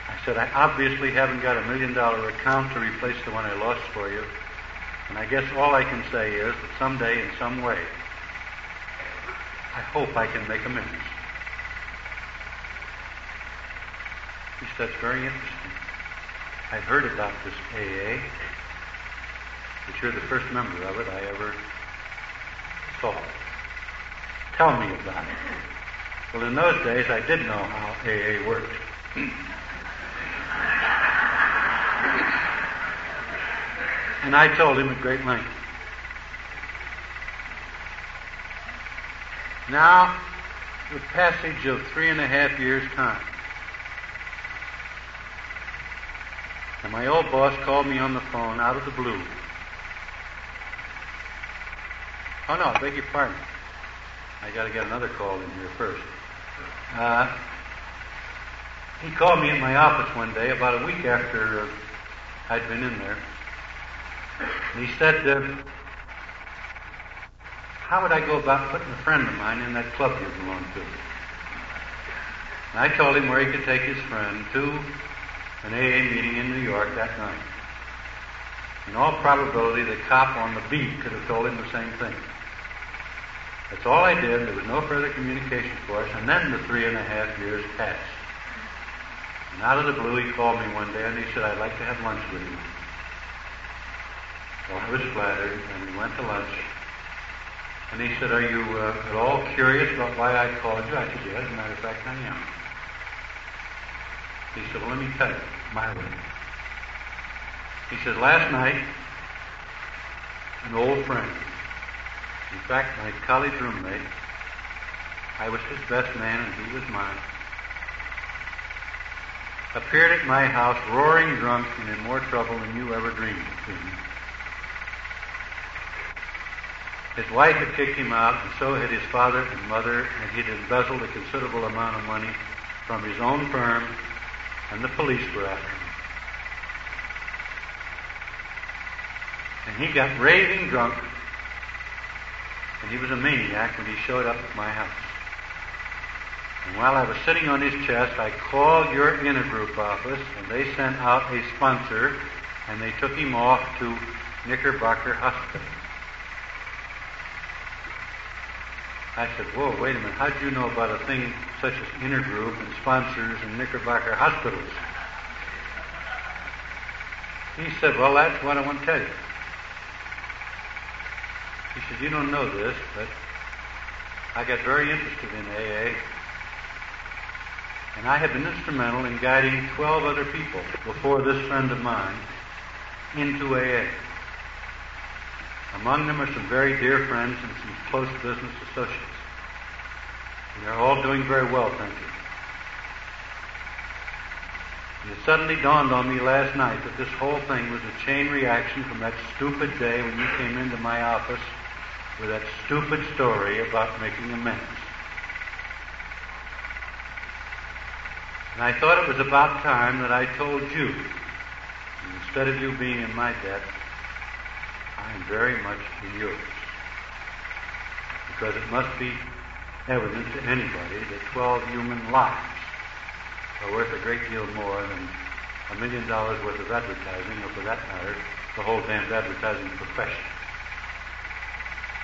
Speaker 2: I said, I obviously haven't got a million dollar account to replace the one I lost for you. And I guess all I can say is that someday, in some way, I hope I can make amends. He said, That's very interesting. I've heard about this AA, but you're the first member of it I ever saw. Tell me about it. Well, in those days, I did know how AA worked. And I told him at great length. Now, the passage of three and a half years' time. And my old boss called me on the phone out of the blue. Oh no, I beg your pardon. I got to get another call in here first. Uh, he called me in my office one day, about a week after uh, I'd been in there. And he said, uh, How would I go about putting a friend of mine in that club you belong to? And I told him where he could take his friend to an AA meeting in New York that night. In all probability, the cop on the beat could have told him the same thing. That's all I did. There was no further communication for us. And then the three and a half years passed. And out of the blue, he called me one day and he said, I'd like to have lunch with you. Well, I was flattered, and we went to lunch. And he said, Are you uh, at all curious about why I called you? I said, Yes, as a matter of fact, I am. He said, Well, let me tell you my way. He said, Last night, an old friend, in fact, my college roommate, I was his best man and he was mine, appeared at my house roaring drunk and in more trouble than you ever dreamed of seeing. His wife had kicked him out, and so had his father and mother, and he'd embezzled a considerable amount of money from his own firm, and the police were after him. And he got raving drunk, and he was a maniac when he showed up at my house. And while I was sitting on his chest, I called your intergroup office, and they sent out a sponsor, and they took him off to Knickerbocker Hospital. I said, whoa, wait a minute. How did you know about a thing such as intergroup and sponsors and Knickerbocker hospitals? He said, well, that's what I want to tell you. He said, you don't know this, but I got very interested in AA, and I have been instrumental in guiding 12 other people before this friend of mine into AA. Among them are some very dear friends and some close business associates. And they're all doing very well, thank you. And it suddenly dawned on me last night that this whole thing was a chain reaction from that stupid day when you came into my office with that stupid story about making amends. And I thought it was about time that I told you, instead of you being in my debt, I am very much in yours. Because it must be evident to anybody that 12 human lives are worth a great deal more than a million dollars worth of advertising, or for that matter, the whole damned advertising profession.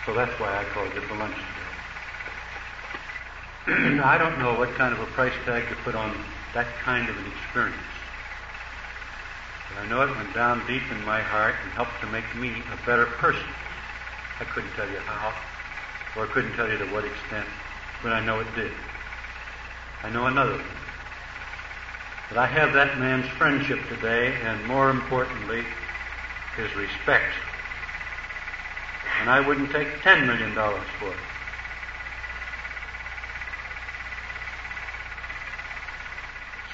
Speaker 2: So that's why I called it the lunch today. I don't know what kind of a price tag to put on that kind of an experience. But I know it went down deep in my heart and helped to make me a better person. I couldn't tell you how, or I couldn't tell you to what extent, but I know it did. I know another thing. That I have that man's friendship today, and more importantly, his respect. And I wouldn't take $10 million for it.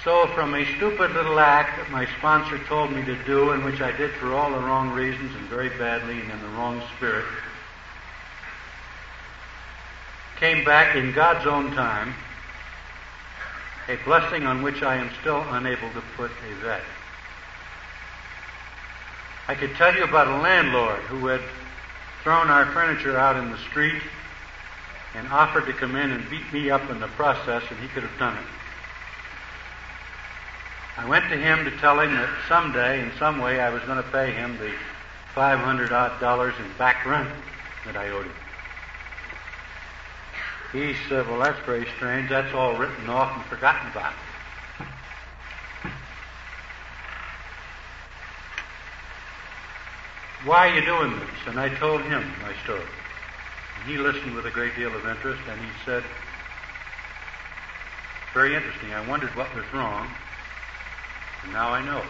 Speaker 2: So, from a stupid little act that my sponsor told me to do, and which I did for all the wrong reasons and very badly and in the wrong spirit, came back in God's own time a blessing on which I am still unable to put a value. I could tell you about a landlord who had thrown our furniture out in the street and offered to come in and beat me up in the process, and he could have done it. I went to him to tell him that someday, in some way, I was going to pay him the 500 odd dollars in back rent that I owed him. He said, Well, that's very strange. That's all written off and forgotten about. Why are you doing this? And I told him my story. And he listened with a great deal of interest, and he said, Very interesting. I wondered what was wrong, and now I know.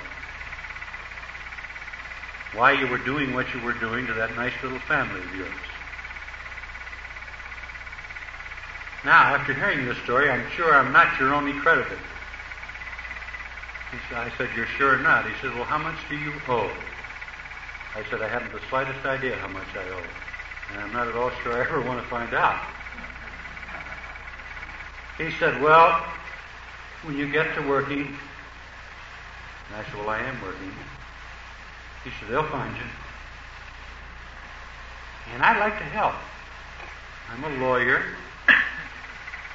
Speaker 2: Why you were doing what you were doing to that nice little family of yours. Now, after hearing this story, I'm sure I'm not your only creditor. He said, I said, You're sure not? He said, Well, how much do you owe? I said, I haven't the slightest idea how much I owe. And I'm not at all sure I ever want to find out. He said, Well, when you get to working, and I said, Well, I am working. He said, They'll find you. And I'd like to help. I'm a lawyer.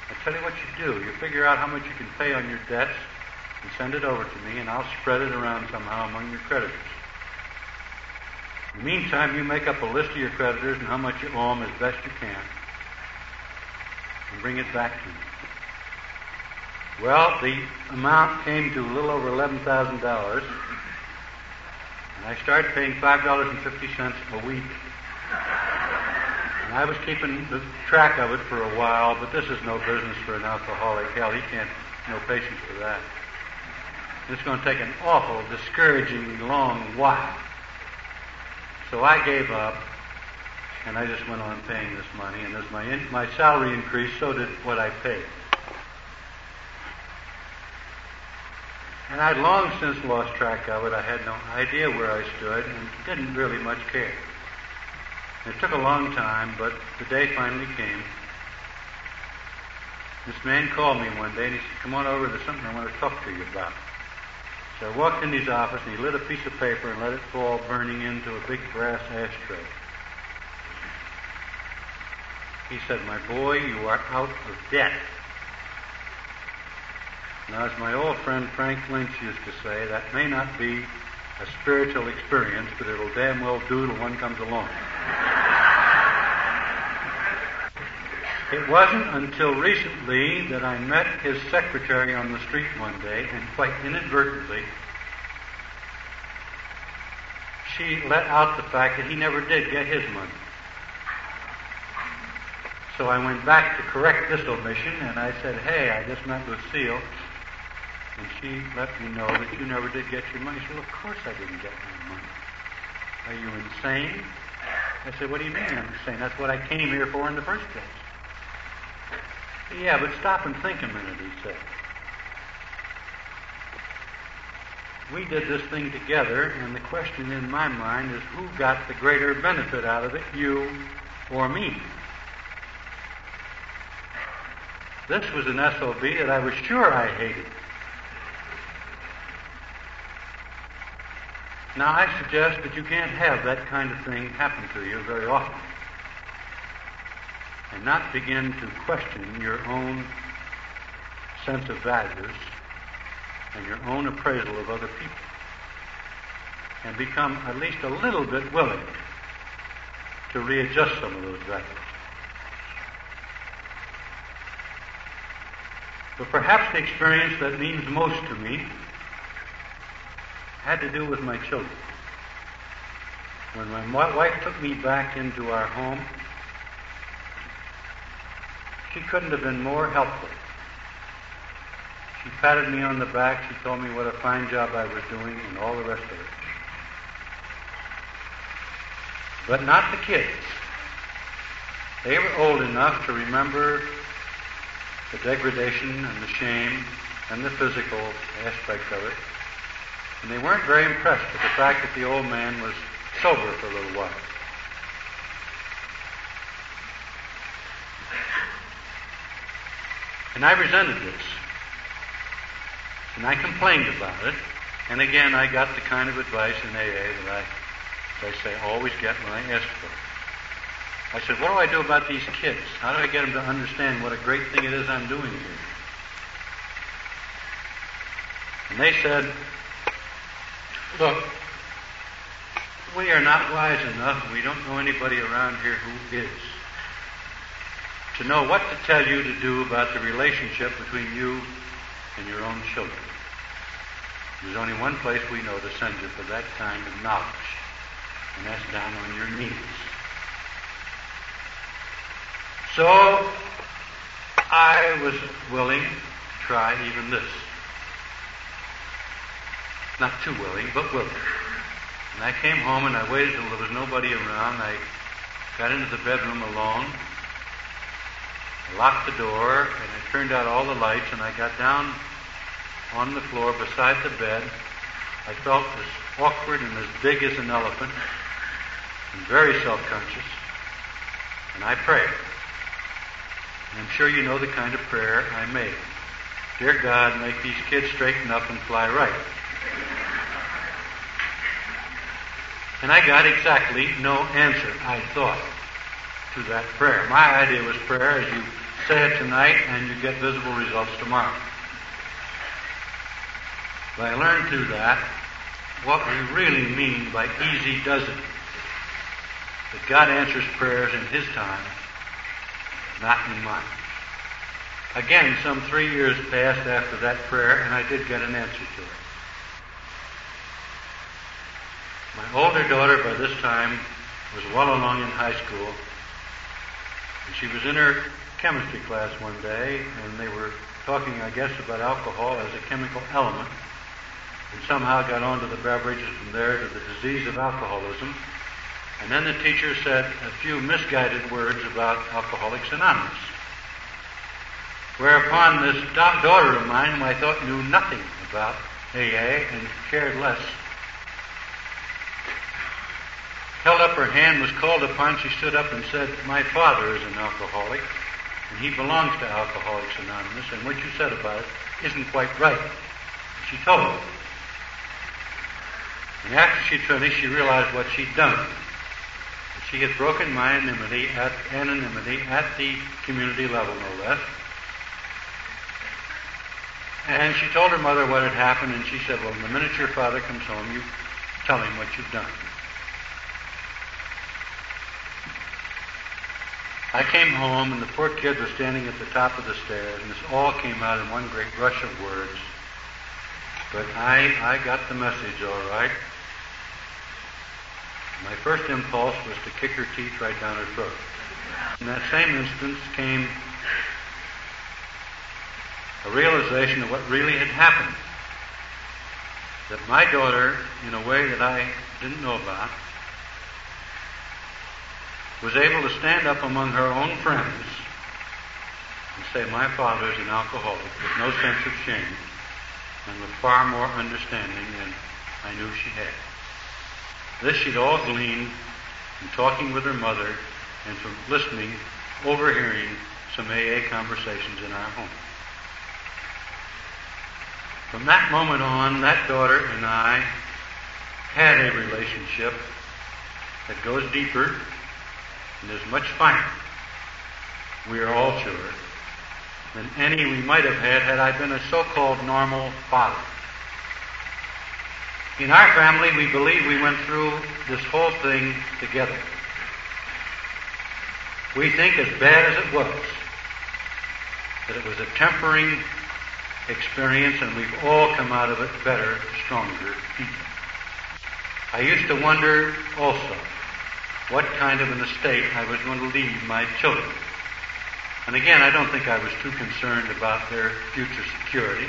Speaker 2: I tell you what you do. You figure out how much you can pay on your debts and send it over to me, and I'll spread it around somehow among your creditors. In the meantime, you make up a list of your creditors and how much you owe them as best you can, and bring it back to me. Well, the amount came to a little over eleven thousand dollars, and I started paying five dollars and fifty cents a week. I was keeping the track of it for a while, but this is no business for an alcoholic. Hell, he can't, no patience for that. It's going to take an awful, discouraging, long while. So I gave up, And I just went on paying this money, and as my in, my salary increased, so did what I paid. And I'd long since lost track of it. I had no idea where I stood and didn't really much care. It took a long time, but the day finally came. This man called me one day and he said, Come on over, there's something I want to talk to you about. So I walked in his office and he lit a piece of paper and let it fall burning into a big brass ashtray. He said, My boy, you are out of debt. Now, as my old friend Frank Lynch used to say, that may not be a spiritual experience, but it'll damn well do till one comes along. It wasn't until recently that I met his secretary on the street one day, and quite inadvertently, she let out the fact that he never did get his money. So I went back to correct this omission, and I said, Hey, I just met Lucille, and she let me know that you never did get your money. She said, well, Of course I didn't get my money. Are you insane? I said, What do you mean I'm insane? That's what I came here for in the first place. Yeah, but stop and think a minute, he said. We did this thing together, and the question in my mind is who got the greater benefit out of it, you or me? This was an SOB that I was sure I hated. Now, I suggest that you can't have that kind of thing happen to you very often and not begin to question your own sense of values and your own appraisal of other people and become at least a little bit willing to readjust some of those values. But perhaps the experience that means most to me had to do with my children. When my wife took me back into our home, she couldn't have been more helpful. She patted me on the back. She told me what a fine job I was doing and all the rest of it. But not the kids. They were old enough to remember the degradation and the shame and the physical aspect of it. And they weren't very impressed with the fact that the old man was sober for a little while. And I resented this. And I complained about it. And again, I got the kind of advice in AA that I, as I say, always get when I ask for it. I said, what do I do about these kids? How do I get them to understand what a great thing it is I'm doing here? And they said, look, we are not wise enough, we don't know anybody around here who is to know what to tell you to do about the relationship between you and your own children. There's only one place we know to send you for that kind of knowledge, and that's down on your knees. So I was willing to try even this. Not too willing, but willing. And I came home and I waited till there was nobody around. I got into the bedroom alone I locked the door and I turned out all the lights and I got down on the floor beside the bed. I felt as awkward and as big as an elephant and very self-conscious. And I prayed. And I'm sure you know the kind of prayer I made. Dear God, make these kids straighten up and fly right. And I got exactly no answer, I thought to that prayer. My idea was prayer as you say it tonight and you get visible results tomorrow. But I learned through that what we really mean by easy does it. That God answers prayers in His time, not in mine. Again, some three years passed after that prayer, and I did get an answer to it. My older daughter, by this time, was well along in high school, and she was in her chemistry class one day, and they were talking, I guess, about alcohol as a chemical element, and somehow got onto the beverages from there to the disease of alcoholism. And then the teacher said a few misguided words about Alcoholics Anonymous. Whereupon this da- daughter of mine, whom I thought knew nothing about AA and cared less, held up her hand, was called upon. She stood up and said, My father is an alcoholic, and he belongs to Alcoholics Anonymous, and what you said about it isn't quite right. She told him. And after she'd finished, she realized what she'd done. She had broken my anonymity at, anonymity at the community level, no less. And she told her mother what had happened, and she said, Well, the minute your father comes home, you tell him what you've done. I came home, and the poor kid was standing at the top of the stairs, and this all came out in one great rush of words. But I, I got the message all right. My first impulse was to kick her teeth right down her throat. In that same instance came a realization of what really had happened. That my daughter, in a way that I didn't know about, was able to stand up among her own friends and say, My father is an alcoholic, with no sense of shame, and with far more understanding than I knew she had. This she'd all gleaned from talking with her mother and from listening, overhearing some AA conversations in our home. From that moment on, that daughter and I had a relationship that goes deeper and is much finer, we are all sure, than any we might have had had I been a so-called normal father. In our family, we believe we went through this whole thing together. We think, as bad as it was, that it was a tempering experience and we've all come out of it better, stronger people. I used to wonder also what kind of an estate I was going to leave my children. And again, I don't think I was too concerned about their future security.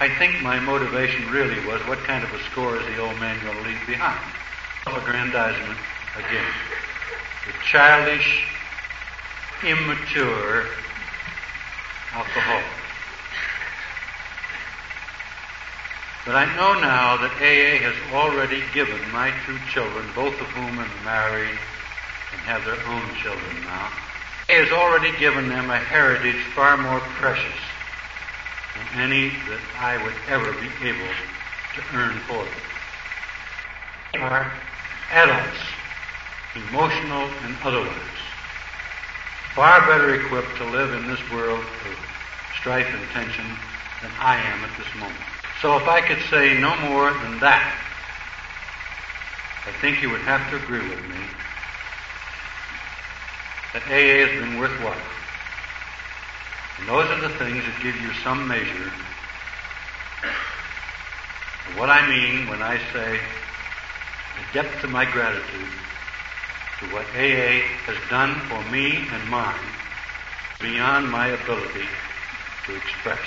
Speaker 2: I think my motivation really was what kind of a score is the old man going to leave behind? Aggrandizement again. The childish, immature alcoholic. But I know now that AA has already given my two children, both of whom are married and have their own children now, has already given them a heritage far more precious than any that I would ever be able to earn for them. They are adults, emotional and otherwise, far better equipped to live in this world of strife and tension than I am at this moment. So if I could say no more than that, I think you would have to agree with me that AA has been worthwhile. And those are the things that give you some measure of what I mean when I say the depth of my gratitude to what AA has done for me and mine beyond my ability to express.